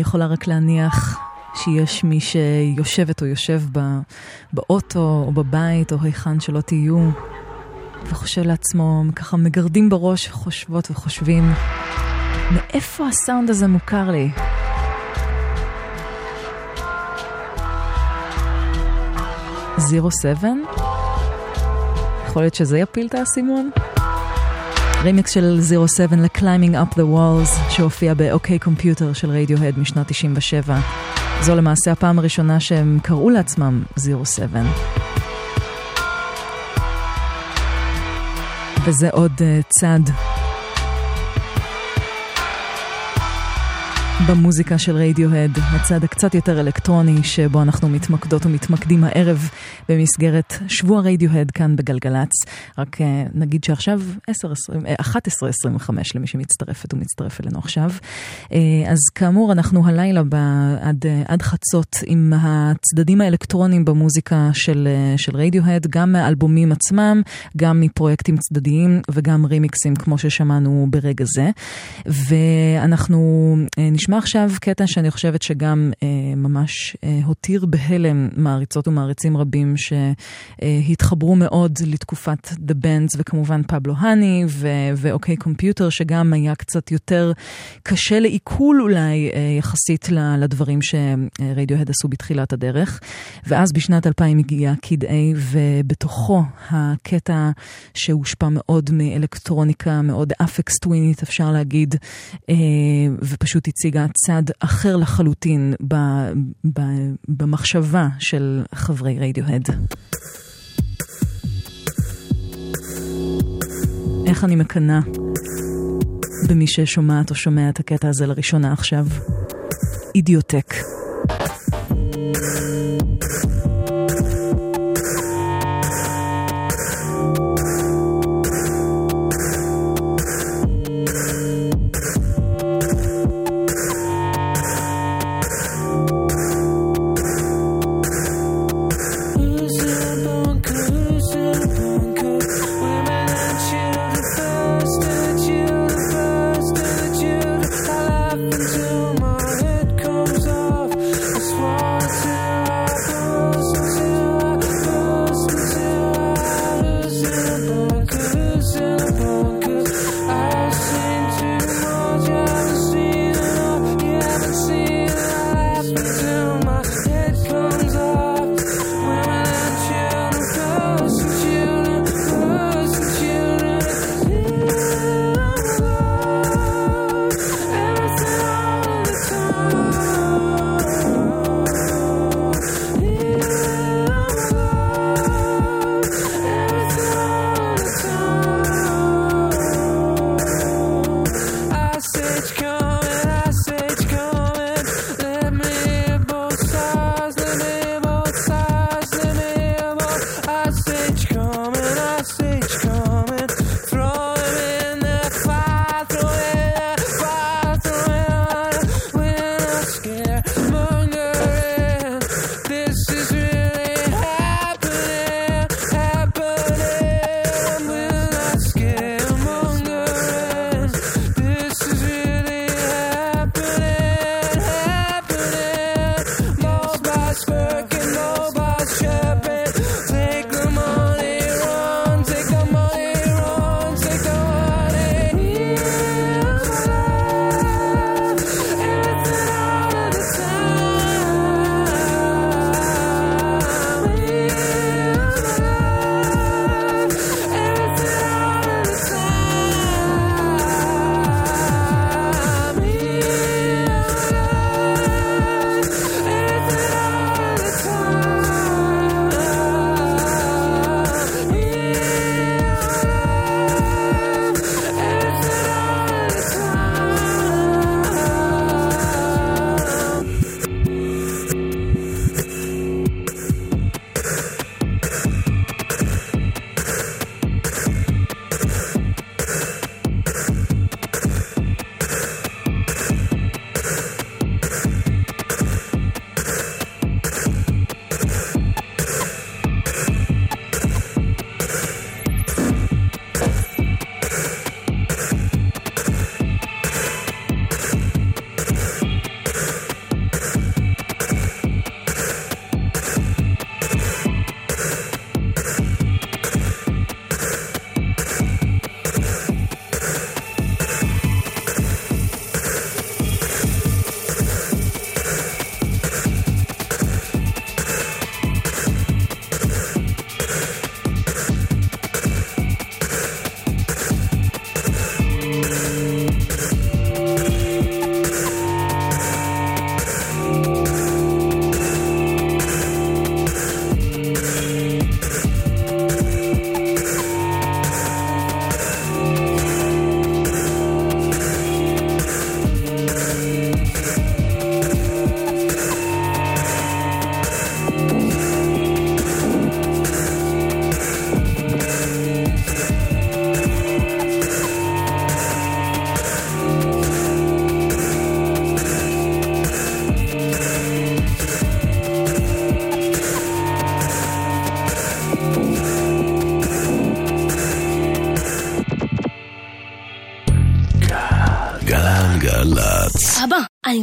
אני יכולה רק להניח שיש מי שיושבת או יושב ב, באוטו או בבית או היכן שלא תהיו, וחושב לעצמו, ככה מגרדים בראש, חושבות וחושבים, מאיפה הסאונד הזה מוכר לי? זירו סבן? יכול להיות שזה יפיל את האסימון? רימיקס של זירו סבן ל-Climbing Up the Walls שהופיע ב-OK Computer של רדיוהד משנת 97. זו למעשה הפעם הראשונה שהם קראו לעצמם זירו סבן. וזה עוד uh, צד במוזיקה של רדיוהד, הצד הקצת יותר אלקטרוני שבו אנחנו מתמקדות ומתמקדים הערב במסגרת שבוע רדיוהד כאן בגלגלצ. רק uh, נגיד שעכשיו 11.25 אה, למי שמצטרפת ומצטרף אלינו עכשיו. Uh, אז כאמור, אנחנו הלילה עד, uh, עד חצות עם הצדדים האלקטרוניים במוזיקה של, של רדיוהד, גם מהאלבומים עצמם, גם מפרויקטים צדדיים וגם רימיקסים כמו ששמענו ברגע זה. ואנחנו נשמע עכשיו קטע שאני חושבת שגם אה, ממש אה, הותיר בהלם מעריצות ומעריצים רבים שהתחברו מאוד לתקופת The Bands וכמובן פבלו האני ואוקיי קומפיוטר שגם היה קצת יותר קשה לעיכול אולי אה, יחסית לדברים שרדיוהד עשו בתחילת הדרך. ואז בשנת 2000 הגיע קיד A ובתוכו הקטע שהושפע מאוד מאלקטרוניקה, מאוד אפקס טווינית אפשר להגיד, אה, ופשוט הציגה צד אחר לחלוטין ב, ב, במחשבה של חברי רדיוהד. איך אני מקנאה במי ששומעת או שומע את הקטע הזה לראשונה עכשיו? אידיוטק.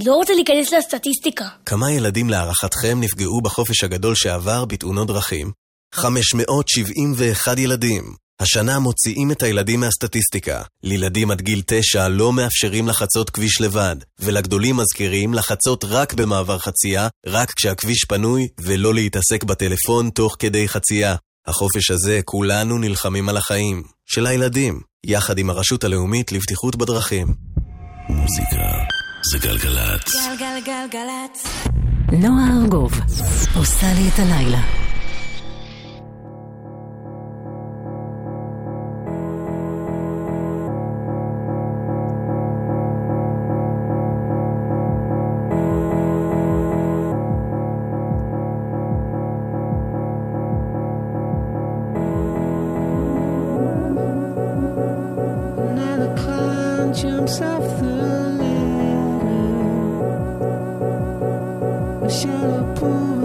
לא רוצה להיכנס לסטטיסטיקה. כמה ילדים להערכתכם נפגעו בחופש הגדול שעבר בתאונות דרכים? 571 ילדים. השנה מוציאים את הילדים מהסטטיסטיקה. לילדים עד גיל 9 לא מאפשרים לחצות כביש לבד, ולגדולים מזכירים לחצות רק במעבר חצייה, רק כשהכביש פנוי, ולא להתעסק בטלפון תוך כדי חצייה. החופש הזה כולנו נלחמים על החיים. של הילדים, יחד עם הרשות הלאומית לבטיחות בדרכים. מוזיקה זה גלגלצ. גלגלגלגלצ. נועה ארגוב עושה לי את הלילה. Now the clown jumps off the 下了铺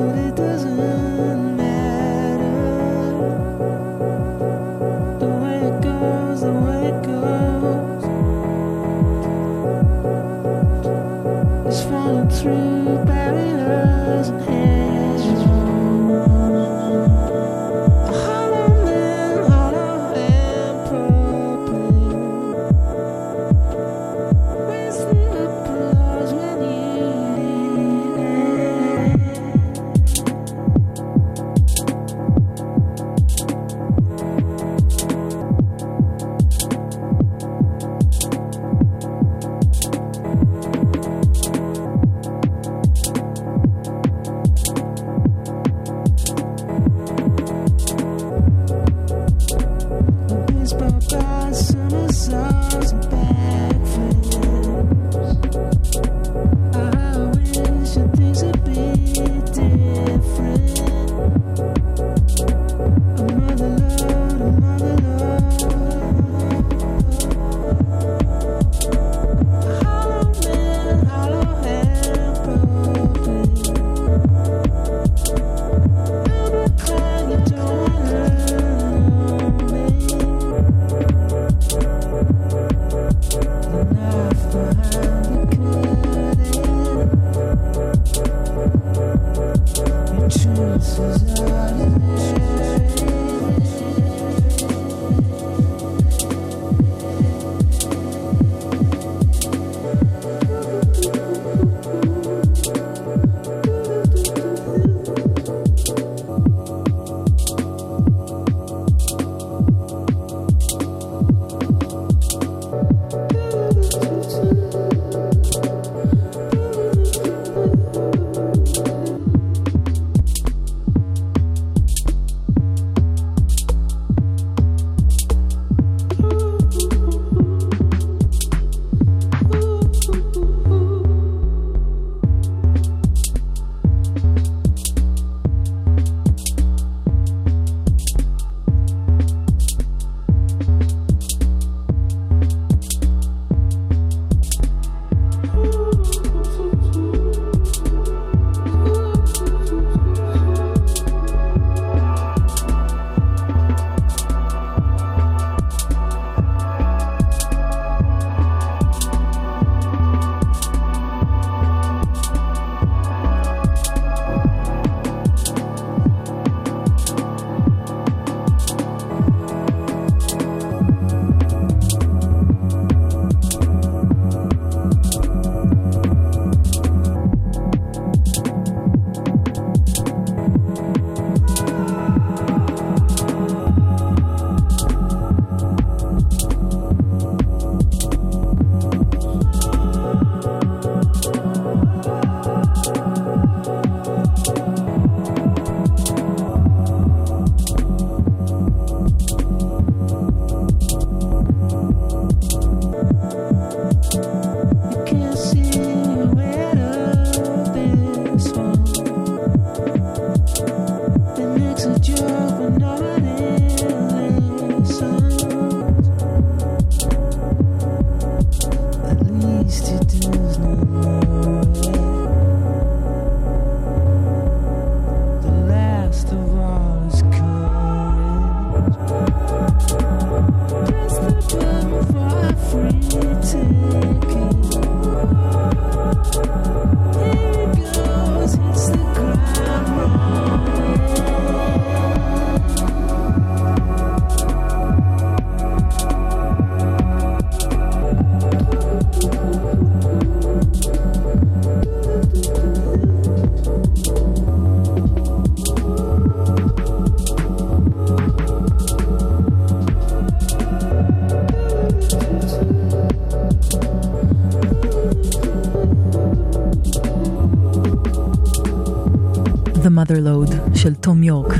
Motherload של תום יורק.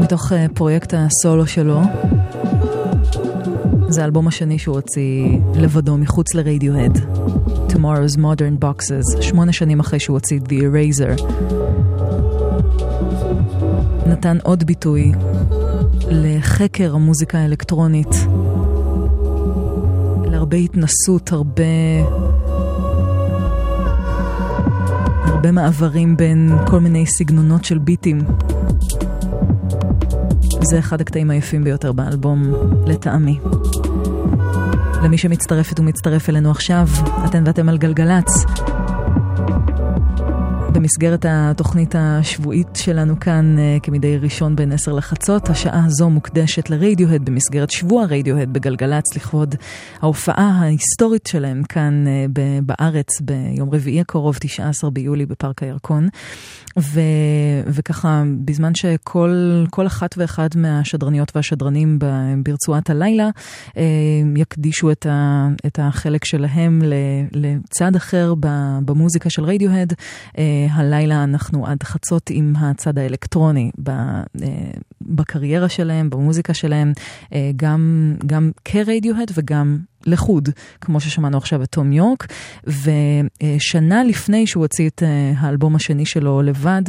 מתוך uh, פרויקט הסולו שלו. זה האלבום השני שהוא הוציא לבדו מחוץ לרדיוהד. Tomorrow's Modern Boxes, שמונה שנים אחרי שהוא הוציא The Eraser. נתן עוד ביטוי לחקר המוזיקה האלקטרונית, להרבה התנסות, הרבה... הרבה מעברים בין כל מיני סגנונות של ביטים. זה אחד הקטעים היפים ביותר באלבום, לטעמי. למי שמצטרפת ומצטרף אלינו עכשיו, אתן ואתם על גלגלצ. במסגרת התוכנית השבועית שלנו כאן אה, כמדי ראשון בין עשר לחצות, השעה הזו מוקדשת לרדיוהד במסגרת שבוע רדיוהד בגלגלצ לכבוד ההופעה ההיסטורית שלהם כאן אה, בארץ ביום רביעי הקרוב, 19 ביולי בפארק הירקון. ו, וככה, בזמן שכל אחת ואחד מהשדרניות והשדרנים ברצועת הלילה אה, יקדישו את, ה, את החלק שלהם לצד אחר במוזיקה של רדיוהד, אה, הלילה אנחנו עד חצות עם הצד האלקטרוני אה, בקריירה שלהם, במוזיקה שלהם, גם, גם כרדיוהד וגם לחוד, כמו ששמענו עכשיו את תום יורק, ושנה לפני שהוא הוציא את אה, האלבום השני שלו לבד,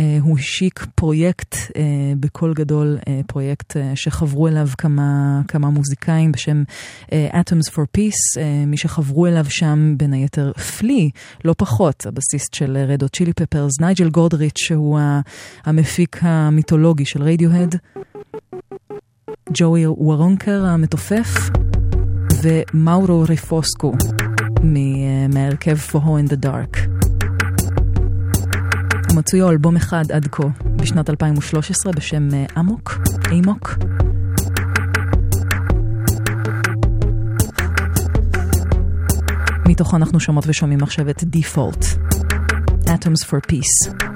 אה, הוא השיק פרויקט אה, בקול גדול, פרויקט שחברו אליו כמה, כמה מוזיקאים בשם Atoms for Peace, מי שחברו אליו שם בין היתר פלי, לא פחות, הבסיסט של Red Hot Chili Peppers, נייג'ל גודריץ', שהוא המפיק המיתולוגי של רדיוהד. ג'וי וורונקר המתופף, ומאורו ריפוסקו מהרכב For Ho in the Dark. הם הוציאו אלבום אחד עד כה בשנת 2013 בשם אמוק, אימוק. מתוכו אנחנו שומעות ושומעים עכשיו את Default, Atoms for Peace.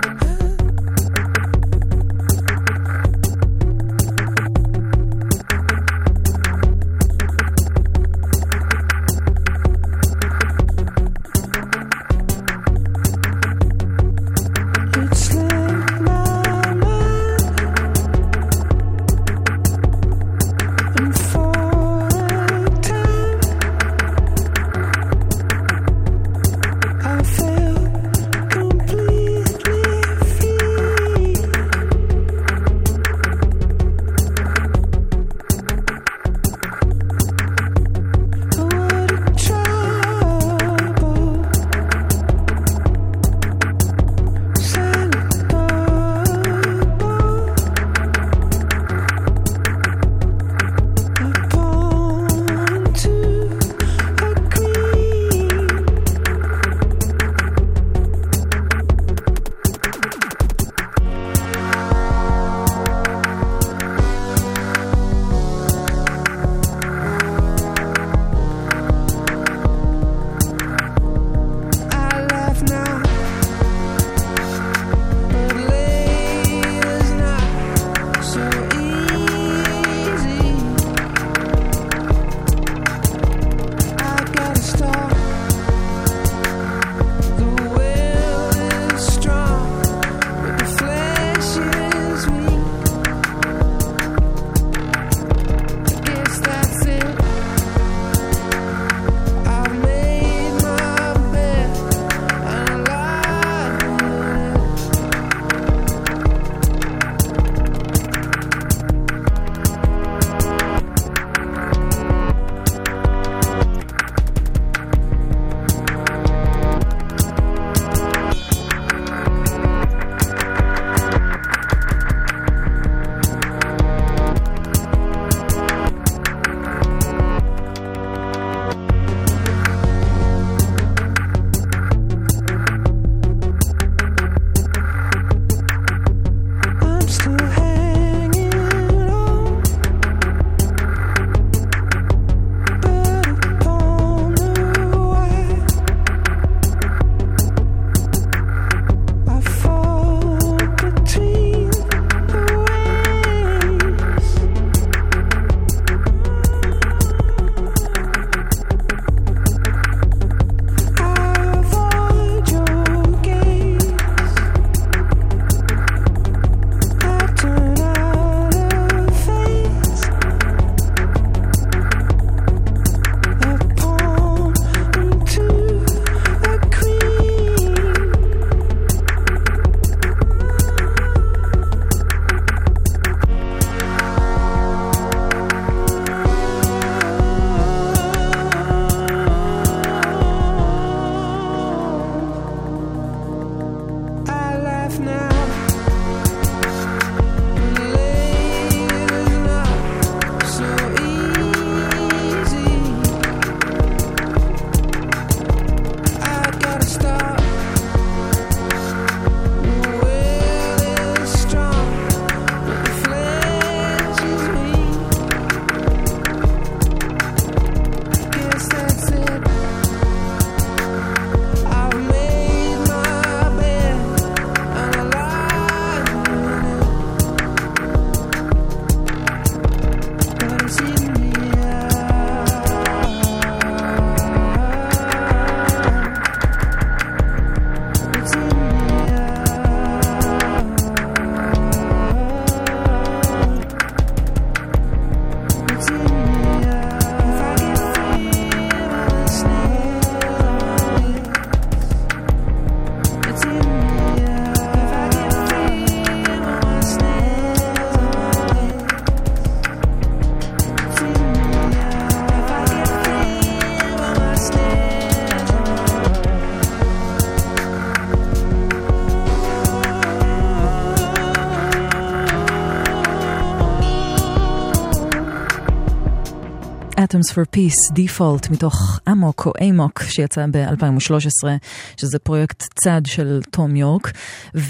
Atoms for Peace, Default, מתוך אמוק או אמוק, שיצא ב-2013, שזה פרויקט צד של תום יורק.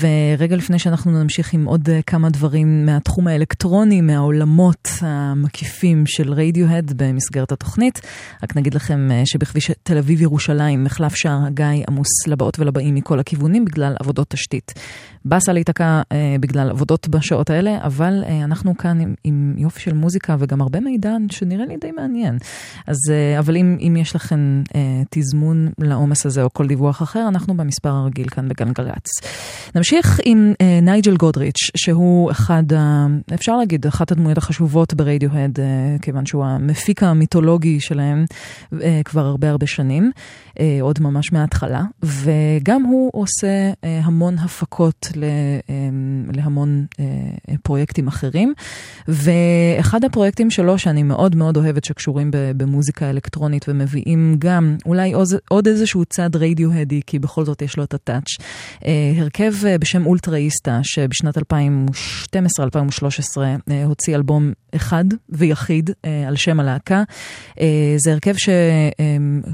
ורגע לפני שאנחנו נמשיך עם עוד כמה דברים מהתחום האלקטרוני, מהעולמות המקיפים של רדיוהד במסגרת התוכנית, רק נגיד לכם שבכביש תל אביב-ירושלים, מחלף שער הגיא עמוס לבאות ולבאים מכל הכיוונים בגלל עבודות תשתית. באסה להיתקע אה, בגלל עבודות בשעות האלה, אבל אה, אנחנו כאן עם, עם יופי של מוזיקה וגם הרבה מידע שנראה לי די מעניין. אז, אה, אבל אם, אם יש לכם אה, תזמון לעומס הזה או כל דיווח אחר, אנחנו במספר הרגיל כאן בגלגלצ. נמשיך עם אה, נייג'ל גודריץ', שהוא אחד, ה, אפשר להגיד, אחת הדמויות החשובות ברדיוהד, אה, כיוון שהוא המפיק המיתולוגי שלהם אה, כבר הרבה הרבה שנים, אה, עוד ממש מההתחלה, וגם הוא עושה אה, המון הפקות להמון אה, פרויקטים אחרים. ואחד הפרויקטים שלו שאני מאוד מאוד אוהבת שקשורים במוזיקה אלקטרונית ומביאים גם אולי עוד איזשהו צד רדיו-הדי, כי בכל זאת יש לו את הטאץ'. אה, הרכב אה, בשם אולטראיסטה, שבשנת 2012-2013 הוציא אלבום אחד ויחיד על שם הלהקה. זה הרכב ש,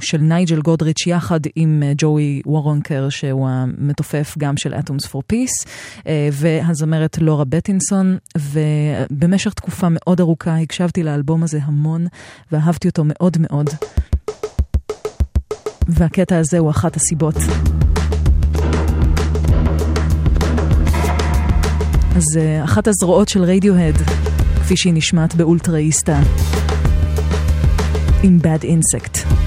של נייג'ל גודריץ' יחד עם ג'וי וורונקר, שהוא המתופף גם של Atoms for Peace. אה, והזמרת לורה בטינסון, ובמשך תקופה מאוד ארוכה הקשבתי לאלבום הזה המון, ואהבתי אותו מאוד מאוד. והקטע הזה הוא אחת הסיבות. אז אה, אחת הזרועות של רדיוהד, כפי שהיא נשמעת באולטראיסטה, עם Bad Insect.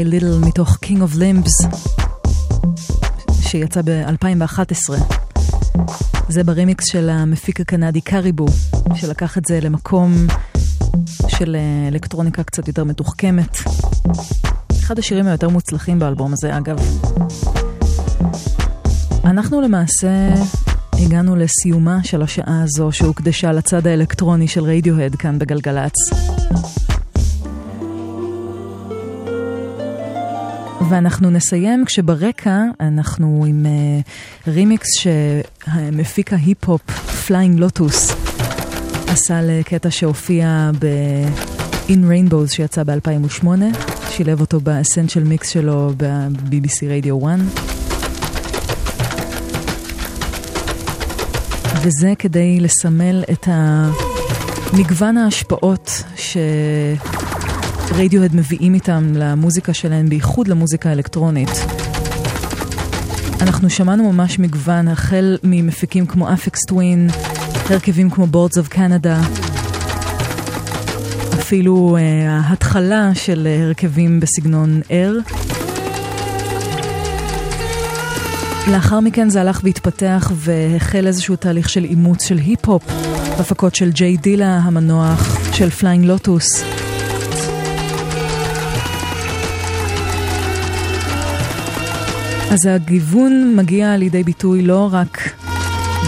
By Little מתוך King of Limbs, שיצא ב-2011. זה ברימיקס של המפיק הקנדי קריבו, שלקח את זה למקום של אה, אלקטרוניקה קצת יותר מתוחכמת. אחד השירים היותר מוצלחים באלבום הזה, אגב. אנחנו למעשה הגענו לסיומה של השעה הזו שהוקדשה לצד האלקטרוני של רדיוהד כאן בגלגלצ. ואנחנו נסיים כשברקע אנחנו עם uh, רימיקס שמפיק ההיפ-הופ Flying Lotus עשה לקטע שהופיע ב-In Rainbows שיצא ב-2008, שילב אותו ב Essential Mix שלו ב-BBC Radio 1. וזה כדי לסמל את מגוון ההשפעות ש... רדיוהד מביאים איתם למוזיקה שלהם, בייחוד למוזיקה האלקטרונית. אנחנו שמענו ממש מגוון, החל ממפיקים כמו Aphex Twin, הרכבים כמו Boards of Canada, אפילו uh, ההתחלה של uh, הרכבים בסגנון Air. לאחר מכן זה הלך והתפתח והחל איזשהו תהליך של אימוץ של היפ-הופ, הפקות של ג'יי דילה המנוח, של פליינג לוטוס. אז הגיוון מגיע לידי ביטוי לא רק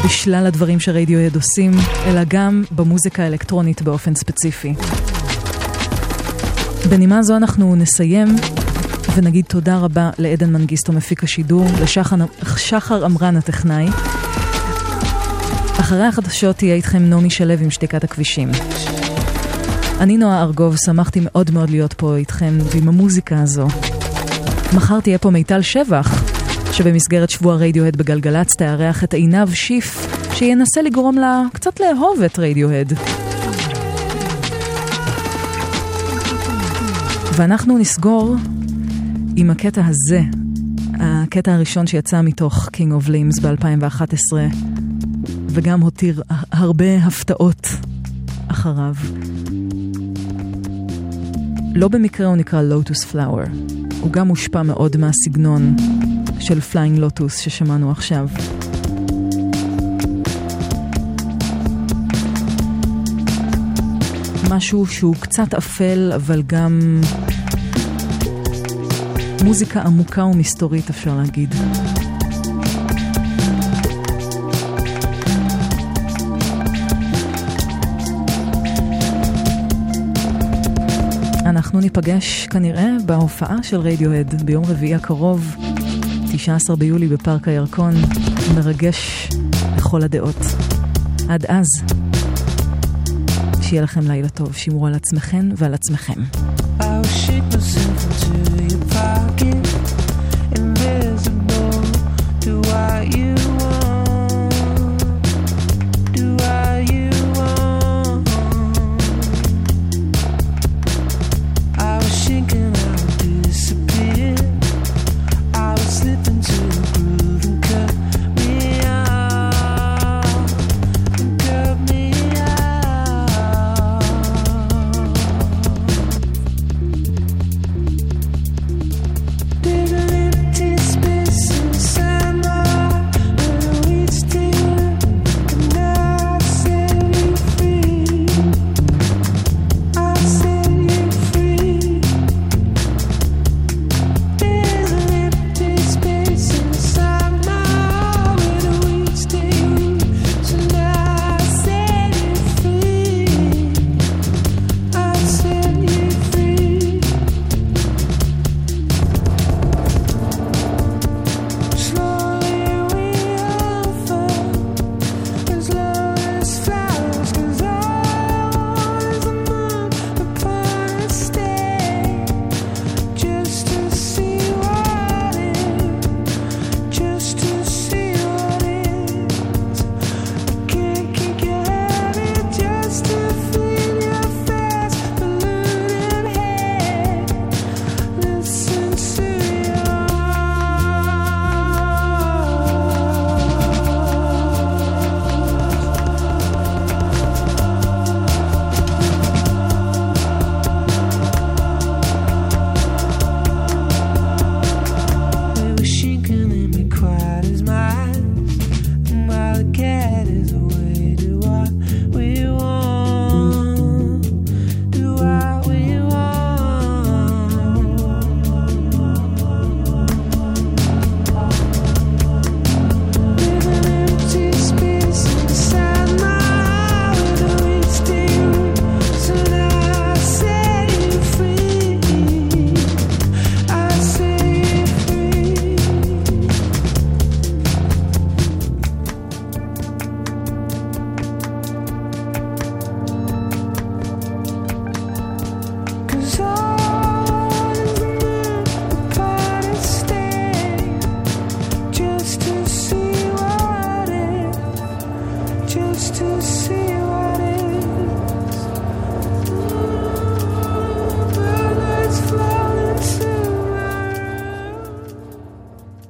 בשלל הדברים שרדיוהד עושים, אלא גם במוזיקה האלקטרונית באופן ספציפי. בנימה זו אנחנו נסיים ונגיד תודה רבה לעדן מנגיסטו מפיק השידור, לשחר עמרן הטכנאי. אחרי החדשות תהיה איתכם נעמי שלו עם שתיקת הכבישים. אני נועה ארגוב, שמחתי מאוד מאוד להיות פה איתכם ועם המוזיקה הזו. מחר תהיה פה מיטל שבח, שבמסגרת שבוע רדיוהד בגלגלצ תארח את עינב שיף, שינסה לגרום לה קצת לאהוב את רדיוהד. ואנחנו נסגור עם הקטע הזה, הקטע הראשון שיצא מתוך King of Limbs ב-2011, וגם הותיר הרבה הפתעות אחריו. לא במקרה הוא נקרא Lotus Flower. הוא גם מושפע מאוד מהסגנון של פליינג לוטוס ששמענו עכשיו. משהו שהוא קצת אפל, אבל גם מוזיקה עמוקה ומסתורית אפשר להגיד. אנחנו ניפגש כנראה בהופעה של רדיוהד ביום רביעי הקרוב, 19 ביולי בפארק הירקון, מרגש לכל הדעות. עד אז, שיהיה לכם לילה טוב, שמרו על עצמכם ועל עצמכם. I'll shake myself into your pocket.